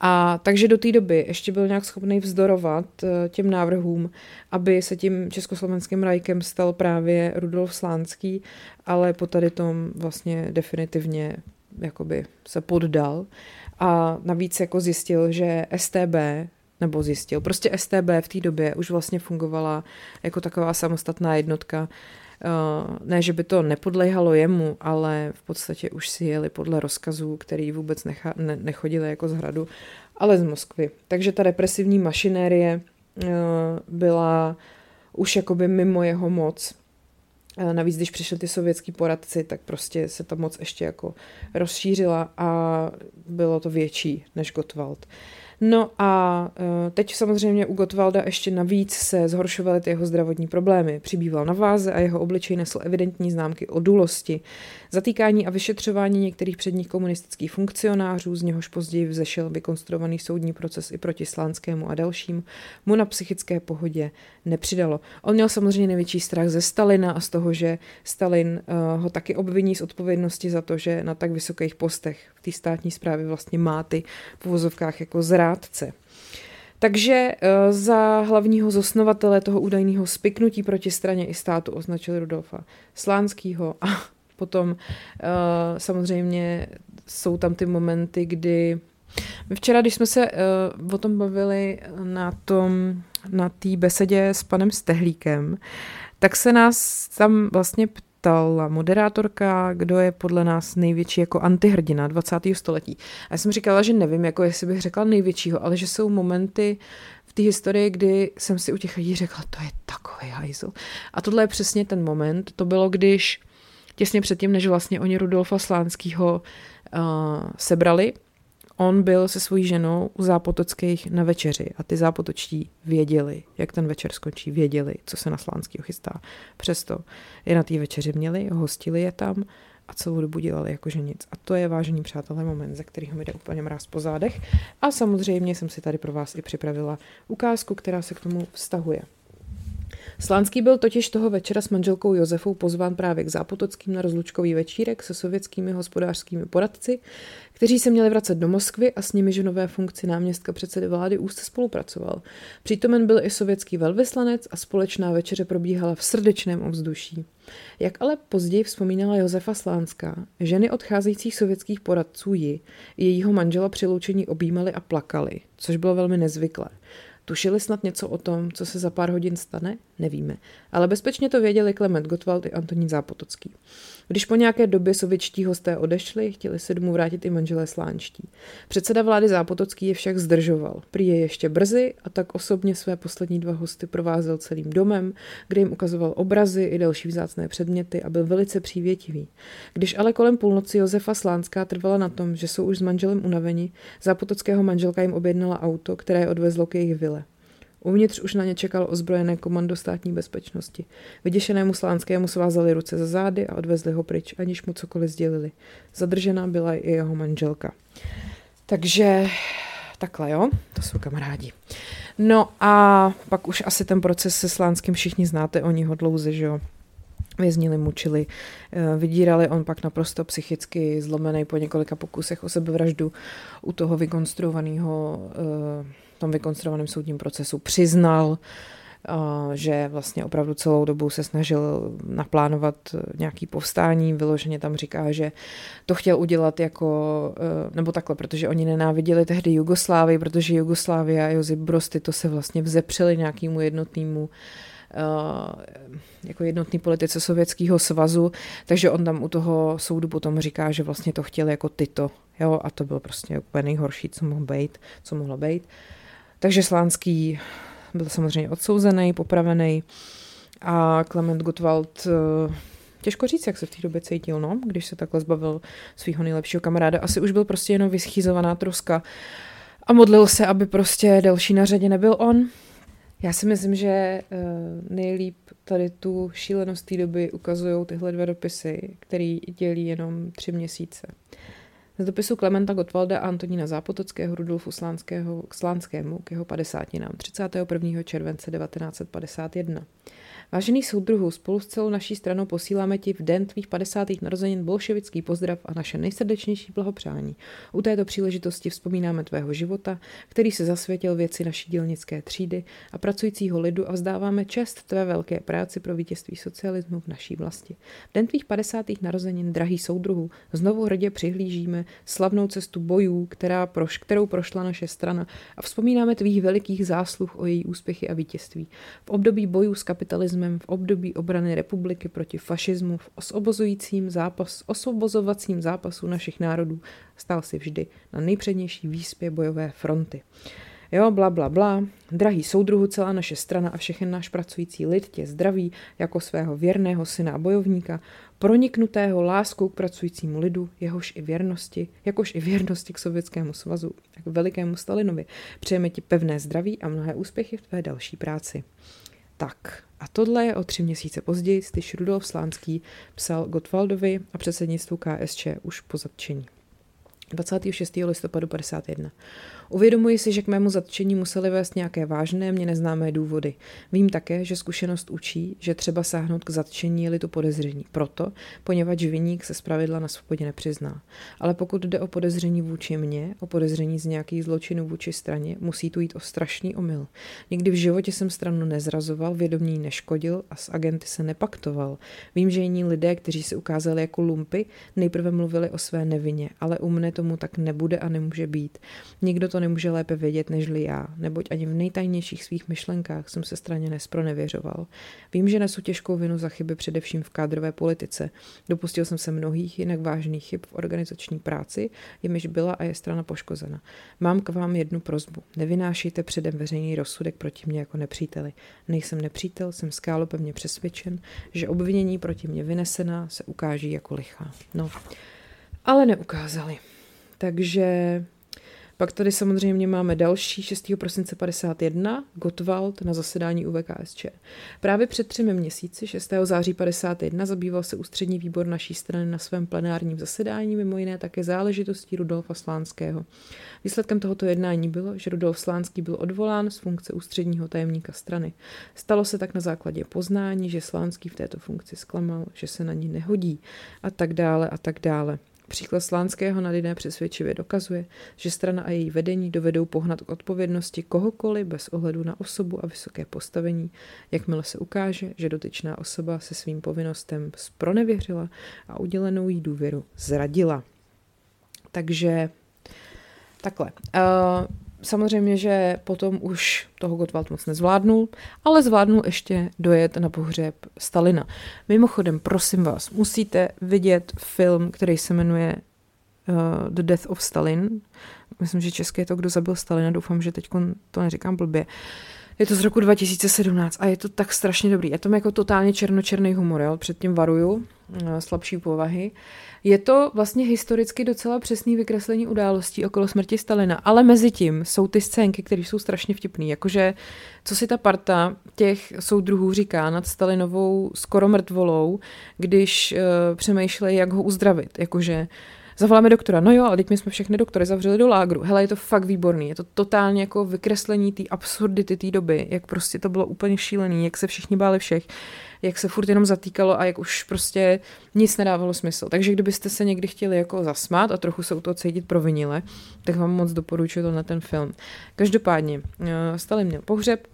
A takže do té doby ještě byl nějak schopný vzdorovat eh, těm návrhům, aby se tím československým rajkem stal právě Rudolf Slánský, ale po tady tom vlastně definitivně jakoby se poddal. A navíc jako zjistil, že STB nebo zjistil. Prostě STB v té době už vlastně fungovala jako taková samostatná jednotka, ne, že by to nepodléhalo jemu, ale v podstatě už si jeli podle rozkazů, který vůbec necha, ne, nechodili jako z hradu, ale z Moskvy. Takže ta represivní mašinérie eh, byla už jakoby mimo jeho moc. Navíc, když přišli ty sovětský poradci, tak prostě se ta moc ještě jako rozšířila a bylo to větší než Gottwald. Uh, No a e, teď samozřejmě u Gottwalda ještě navíc se zhoršovaly ty jeho zdravotní problémy. Přibýval na váze a jeho obličej nesl evidentní známky odulosti. Zatýkání a vyšetřování některých předních komunistických funkcionářů, z něhož později vzešel vykonstruovaný soudní proces i proti Slánskému a dalším, mu na psychické pohodě nepřidalo. On měl samozřejmě největší strach ze Stalina a z toho, že Stalin uh, ho taky obviní z odpovědnosti za to, že na tak vysokých postech v té státní správě vlastně má ty v uvozovkách jako zrádce. Takže uh, za hlavního zosnovatele toho údajného spiknutí proti straně i státu označil Rudolfa Slánskýho a [laughs] potom uh, samozřejmě jsou tam ty momenty, kdy my včera, když jsme se uh, o tom bavili na tom, na té besedě s panem Stehlíkem, tak se nás tam vlastně ptala moderátorka, kdo je podle nás největší jako antihrdina 20. století. A já jsem říkala, že nevím, jako jestli bych řekla největšího, ale že jsou momenty v té historii, kdy jsem si u těch lidí řekla, to je takový hajzl. A tohle je přesně ten moment. To bylo, když těsně předtím, než vlastně oni Rudolfa Slánského uh, sebrali, on byl se svojí ženou u Zápotockých na večeři a ty Zápotočtí věděli, jak ten večer skončí, věděli, co se na Slánského chystá. Přesto je na té večeři měli, hostili je tam a celou dobu dělali jakože nic. A to je, vážení přátelé, moment, ze kterého mi jde úplně mráz po zádech. A samozřejmě jsem si tady pro vás i připravila ukázku, která se k tomu vztahuje. Slánský byl totiž toho večera s manželkou Josefou pozván právě k Zápotockým na rozlučkový večírek se sovětskými hospodářskými poradci, kteří se měli vracet do Moskvy a s nimi v nové funkci náměstka předsedy vlády úzce spolupracoval. Přítomen byl i sovětský velvyslanec a společná večeře probíhala v srdečném ovzduší. Jak ale později vzpomínala Josefa Slánská, ženy odcházejících sovětských poradců ji, jejího manžela při loučení objímali a plakali, což bylo velmi nezvyklé. Tušili snad něco o tom, co se za pár hodin stane? Nevíme. Ale bezpečně to věděli Klement Gottwald i Antonín Zápotocký. Když po nějaké době sovětští hosté odešli, chtěli se domů vrátit i manželé slánští. Předseda vlády Zápotocký je však zdržoval. Prý je ještě brzy a tak osobně své poslední dva hosty provázel celým domem, kde jim ukazoval obrazy i další vzácné předměty a byl velice přívětivý. Když ale kolem půlnoci Josefa Slánská trvala na tom, že jsou už s manželem unaveni, Zápotockého manželka jim objednala auto, které odvezlo k jejich vile. Uvnitř už na ně čekal ozbrojené komando státní bezpečnosti. Vyděšenému Slánskému svázali ruce za zády a odvezli ho pryč, aniž mu cokoliv sdělili. Zadržená byla i jeho manželka. Takže takhle, jo, to jsou kamarádi. No a pak už asi ten proces se Slánským všichni znáte, oni ho dlouze, že jo, věznili, mučili, eh, vydírali, on pak naprosto psychicky zlomený po několika pokusech o sebevraždu u toho vykonstruovaného uh, tom vykonstruovaném soudním procesu přiznal, že vlastně opravdu celou dobu se snažil naplánovat nějaký povstání, vyloženě tam říká, že to chtěl udělat jako, e, nebo takhle, protože oni nenáviděli tehdy Jugoslávii, protože Jugoslávia a Josip Broz to se vlastně vzepřeli nějakému jednotnému jako jednotný politice Sovětského svazu, takže on tam u toho soudu potom říká, že vlastně to chtěl jako tyto, jo, a to bylo prostě úplně nejhorší, co mohlo být, co mohlo být. Uh, takže Slánský byl samozřejmě odsouzený, popravený a Klement Gottwald eh, Těžko říct, jak se v té době cítil, no, když se takhle zbavil svého nejlepšího kamaráda. Asi už byl prostě jenom vyschýzovaná troska a modlil se, aby prostě další na řadě nebyl on. Já si myslím, že uh, nejlíp tady tu šílenost té doby ukazují tyhle dva dopisy, které dělí jenom tři měsíce. Z dopisu Klementa Gottwalda a Antonína Zápotockého Rudolfu Slánského k Slánskému k jeho 50. 31. července 1951. Vážený soudruhu, spolu s celou naší stranou posíláme ti v den tvých 50. narozenin bolševický pozdrav a naše nejsrdečnější blahopřání. U této příležitosti vzpomínáme tvého života, který se zasvětil věci naší dělnické třídy a pracujícího lidu a vzdáváme čest tvé velké práci pro vítězství socialismu v naší vlasti. V den tvých 50. narozenin, drahý soudruhu, znovu hrdě přihlížíme slavnou cestu bojů, která proš, kterou prošla naše strana a vzpomínáme tvých velikých zásluh o její úspěchy a vítězství. V období bojů s kapitalismem komunismem v období obrany republiky proti fašismu v osvobozujícím zápas, osvobozovacím zápasu našich národů stál si vždy na nejpřednější výspě bojové fronty. Jo, bla, bla, bla. Drahý soudruhu, celá naše strana a všechen náš pracující lid tě zdraví jako svého věrného syna a bojovníka, proniknutého láskou k pracujícímu lidu, jehož i věrnosti, jakož i věrnosti k Sovětskému svazu, k velikému Stalinovi. Přejeme ti pevné zdraví a mnohé úspěchy v tvé další práci. Tak, a tohle je o tři měsíce později, když Rudolf Slánský psal Gottwaldovi a předsednictvu KSČ už po zatčení. 26. listopadu 51. Uvědomuji si, že k mému zatčení museli vést nějaké vážné, mě neznámé důvody. Vím také, že zkušenost učí, že třeba sáhnout k zatčení je-li to podezření. Proto, poněvadž viník se zpravidla na svobodě nepřizná. Ale pokud jde o podezření vůči mně, o podezření z nějakých zločinů vůči straně, musí tu jít o strašný omyl. Nikdy v životě jsem stranu nezrazoval, vědomí neškodil a s agenty se nepaktoval. Vím, že jiní lidé, kteří se ukázali jako lumpy, nejprve mluvili o své nevině, ale u mne tomu tak nebude a nemůže být. Nikdo to nemůže lépe vědět nežli já, neboť ani v nejtajnějších svých myšlenkách jsem se straně nespronevěřoval. Vím, že nesu těžkou vinu za chyby především v kádrové politice. Dopustil jsem se mnohých jinak vážných chyb v organizační práci, jimiž byla a je strana poškozena. Mám k vám jednu prozbu. Nevynášejte předem veřejný rozsudek proti mě jako nepříteli. Nejsem nepřítel, jsem skálopevně přesvědčen, že obvinění proti mě vynesená se ukáží jako lichá. No, ale neukázali. Takže Pak tady samozřejmě máme další 6. prosince 51, Gottwald na zasedání UVKSČ. Právě před třemi měsíci, 6. září 51, zabýval se ústřední výbor naší strany na svém plenárním zasedání, mimo jiné také záležitostí Rudolfa Slánského. Výsledkem tohoto jednání bylo, že Rudolf Slánský byl odvolán z funkce ústředního tajemníka strany. Stalo se tak na základě poznání, že Slánský v této funkci zklamal, že se na ní nehodí a tak dále a tak dále. Příklad Slánského na lidé přesvědčivě dokazuje, že strana a její vedení dovedou pohnat k odpovědnosti kohokoliv bez ohledu na osobu a vysoké postavení, jakmile se ukáže, že dotyčná osoba se svým povinnostem spronevěřila a udělenou jí důvěru zradila. Takže takhle. Uh, Samozřejmě, že potom už toho Gottwald moc nezvládnul, ale zvládnul ještě dojet na pohřeb Stalina. Mimochodem, prosím vás, musíte vidět film, který se jmenuje uh, The Death of Stalin. Myslím, že české je to, kdo zabil Stalina. Doufám, že teď to neříkám blbě. Je to z roku 2017 a je to tak strašně dobrý. Je to jako totálně černočerný humor, jo? předtím varuju, eh, slabší povahy. Je to vlastně historicky docela přesný vykreslení událostí okolo smrti Stalina, ale mezi tím jsou ty scénky, které jsou strašně vtipné. Jakože, co si ta parta těch soudruhů říká nad Stalinovou skoro mrtvolou, když uh, přemýšlejí, jak ho uzdravit. Jakože, zavoláme doktora, no jo, ale teď my jsme všechny doktory zavřeli do lágru. Hele, je to fakt výborný, je to totálně jako vykreslení té absurdity té doby, jak prostě to bylo úplně šílený, jak se všichni báli všech jak se furt jenom zatýkalo a jak už prostě nic nedávalo smysl. Takže kdybyste se někdy chtěli jako zasmát a trochu se u toho cítit provinile, tak vám moc doporučuji to na ten film. Každopádně, eh, Stalin měl pohřeb,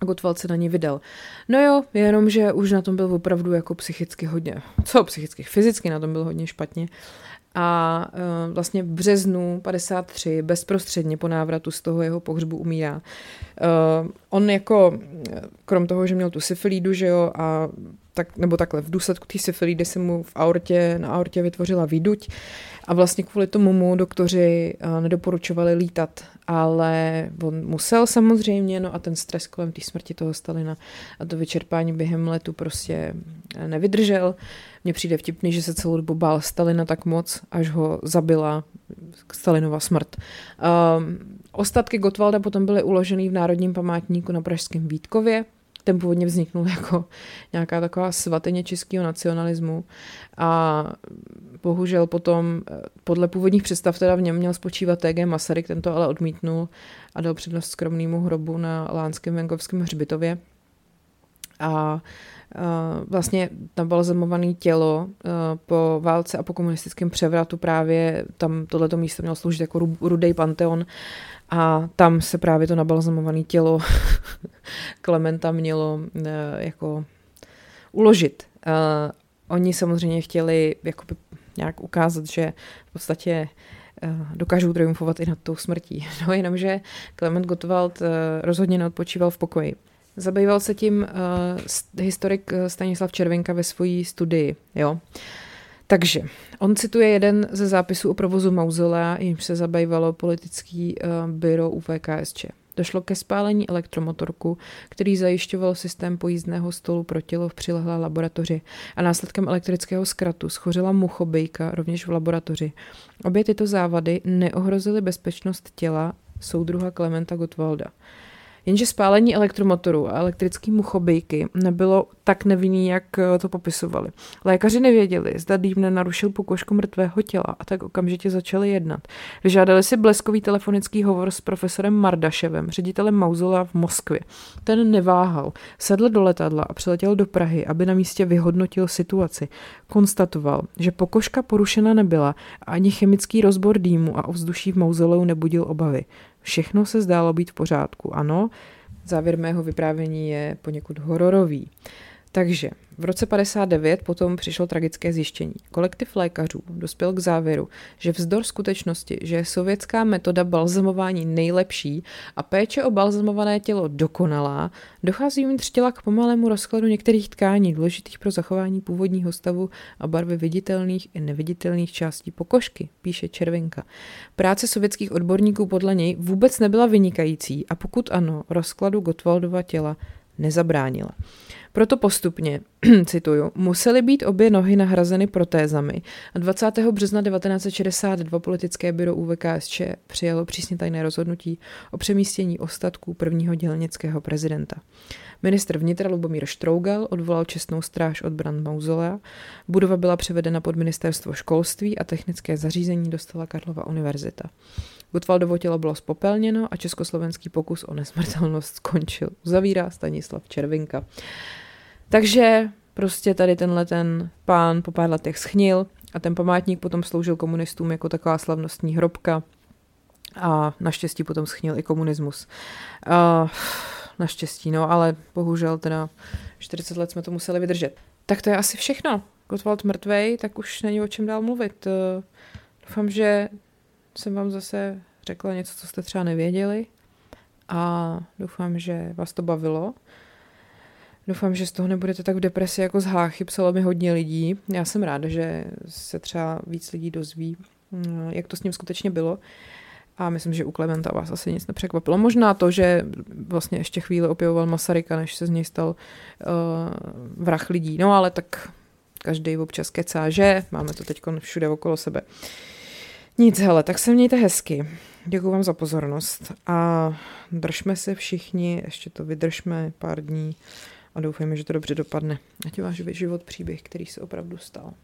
a Gottwald se na ní vydal. No jo, jenom, že už na tom byl opravdu jako psychicky hodně, co psychicky, fyzicky na tom byl hodně špatně a uh, vlastně v březnu 53 bezprostředně po návratu z toho jeho pohřbu umírá. Uh, on jako, krom toho, že měl tu syfilídu, že jo, a tak, nebo takhle, v důsledku té syfilidy se mu v aortě, na aortě vytvořila výduť a vlastně kvůli tomu mu doktoři nedoporučovali lítat, ale on musel samozřejmě, no a ten stres kolem té smrti toho Stalina a to vyčerpání během letu prostě nevydržel. Mně přijde vtipný, že se celou dobu bál Stalina tak moc, až ho zabila Stalinova smrt. Uh, ostatky Gotwalda potom byly uloženy v Národním památníku na Pražském Vítkově, ten původně vzniknul [laughs] jako nějaká taková svatyně českého nacionalismu a bohužel potom podle původních představ teda v něm měl spočívat TG Masaryk, ten to ale odmítnul a dal přednost skromnému hrobu na Lánském venkovském hřbitově. A vlastně nabalzamované tělo po válce a po komunistickém převratu právě tam tohleto místo mělo sloužit jako rudej panteon a tam se právě to nabalzamované tělo [laughs] Klementa mělo jako uložit. Oni samozřejmě chtěli jakoby nějak ukázat, že v podstatě dokážou triumfovat i nad tou smrtí. [laughs] No jenomže Klement Gottwald rozhodně neodpočíval v pokoji. Zabýval se tím uh, historik eh, Stanislav Červenka ve své studii. Jo? Takže on cituje jeden ze zápisů o provozu mauzolea, jimž se zabývalo politický uh, byro UVKSČ. Došlo ke spálení elektromotorku, který zajišťoval systém pojízdného stolu pro tělo v přilehlé laboratoři a následkem elektrického zkratu schořila muchobejka rovněž v laboratoři. Obě tyto závady neohrozily bezpečnost těla soudruha Klementa Gottwalda. Jenže spálení elektromotoru a elektrický muchobejky nebylo tak nevinný, jak eh, to popisovali. Lékaři nevěděli, zda dým nenarušil pokožku mrtvého těla a tak okamžitě začali jednat. Vyžádali si bleskový telefonický hovor s profesorem Mardaševem, ředitelem Mauzolea v Moskvě. Ten neváhal, sedl do letadla a přiletěl do Prahy, aby na místě vyhodnotil situaci. Konstatoval, že pokožka porušena nebyla a ani chemický rozbor dýmu a ovzduší v mauzoleu nebudil obavy. Všechno se zdálo být v pořádku, ano. Závěr mého vyprávění je poněkud hororový. Takže v roce 59 potom přišlo tragické zjištění. Kolektiv lékařů dospěl k závěru, že vzdor skutečnosti, že je sovětská metoda balzamování nejlepší a péče o balzamované tělo dokonalá, dochází uvnitř těla k pomalému rozkladu některých tkání důležitých pro zachování původního stavu a barvy viditelných i neviditelných částí pokožky, píše Červenka. Práce sovětských odborníků podle něj vůbec nebyla vynikající a pokud ano, rozkladu Gottwaldova těla nezabránila. Proto postupně, [clears throat] cituju, musely být obě nohy nahrazeny protézami a 20. března 1962 politické byro UVKSČ přijalo přísně tajné rozhodnutí o přemístění ostatků prvního dělnického prezidenta. Ministr vnitra Lubomír Štrougal odvolal čestnou stráž od Brand Mauzolea. Budova byla převedena pod ministerstvo školství a technické zařízení dostala Karlova univerzita. Gotwaldovo tělo bylo spopelněno a československý pokus o nesmrtelnost skončil. Uzavírá Stanislav Červinka. Takže prostě tady tenhle ten pán po pár letech schnil a ten památník potom sloužil komunistům jako taková slavnostní hrobka a naštěstí potom schnil i komunismus. Uh, naštěstí, no, ale bohužel teda 40 let jsme to museli vydržet. Tak to je asi všechno. Gottwald mrtvej, tak už není o čem dál mluvit. Uh, doufám, že jsem vám zase řekla něco, co jste třeba nevěděli a doufám, že vás to bavilo. Doufám, že z toho nebudete tak v depresi jako z Háchy, psalo mi hodně lidí. Já jsem ráda, že se třeba víc lidí dozví, mm, jak to s ním skutečně bylo. A myslím, že u Klementa vás asi nic nepřekvapilo. Možná to, že vlastně ještě chvíli opěvoval Masaryka, než se z něj stal uh, vrah lidí. No ale tak každý občas kecá, že? Máme to teď všude okolo sebe. Nic, hele, tak se mějte hezky. Děkuji vám za pozornost a držme se všichni, ještě to vydržme pár dní a doufejme, že to dobře dopadne. Ať váš život příběh, který se opravdu stal.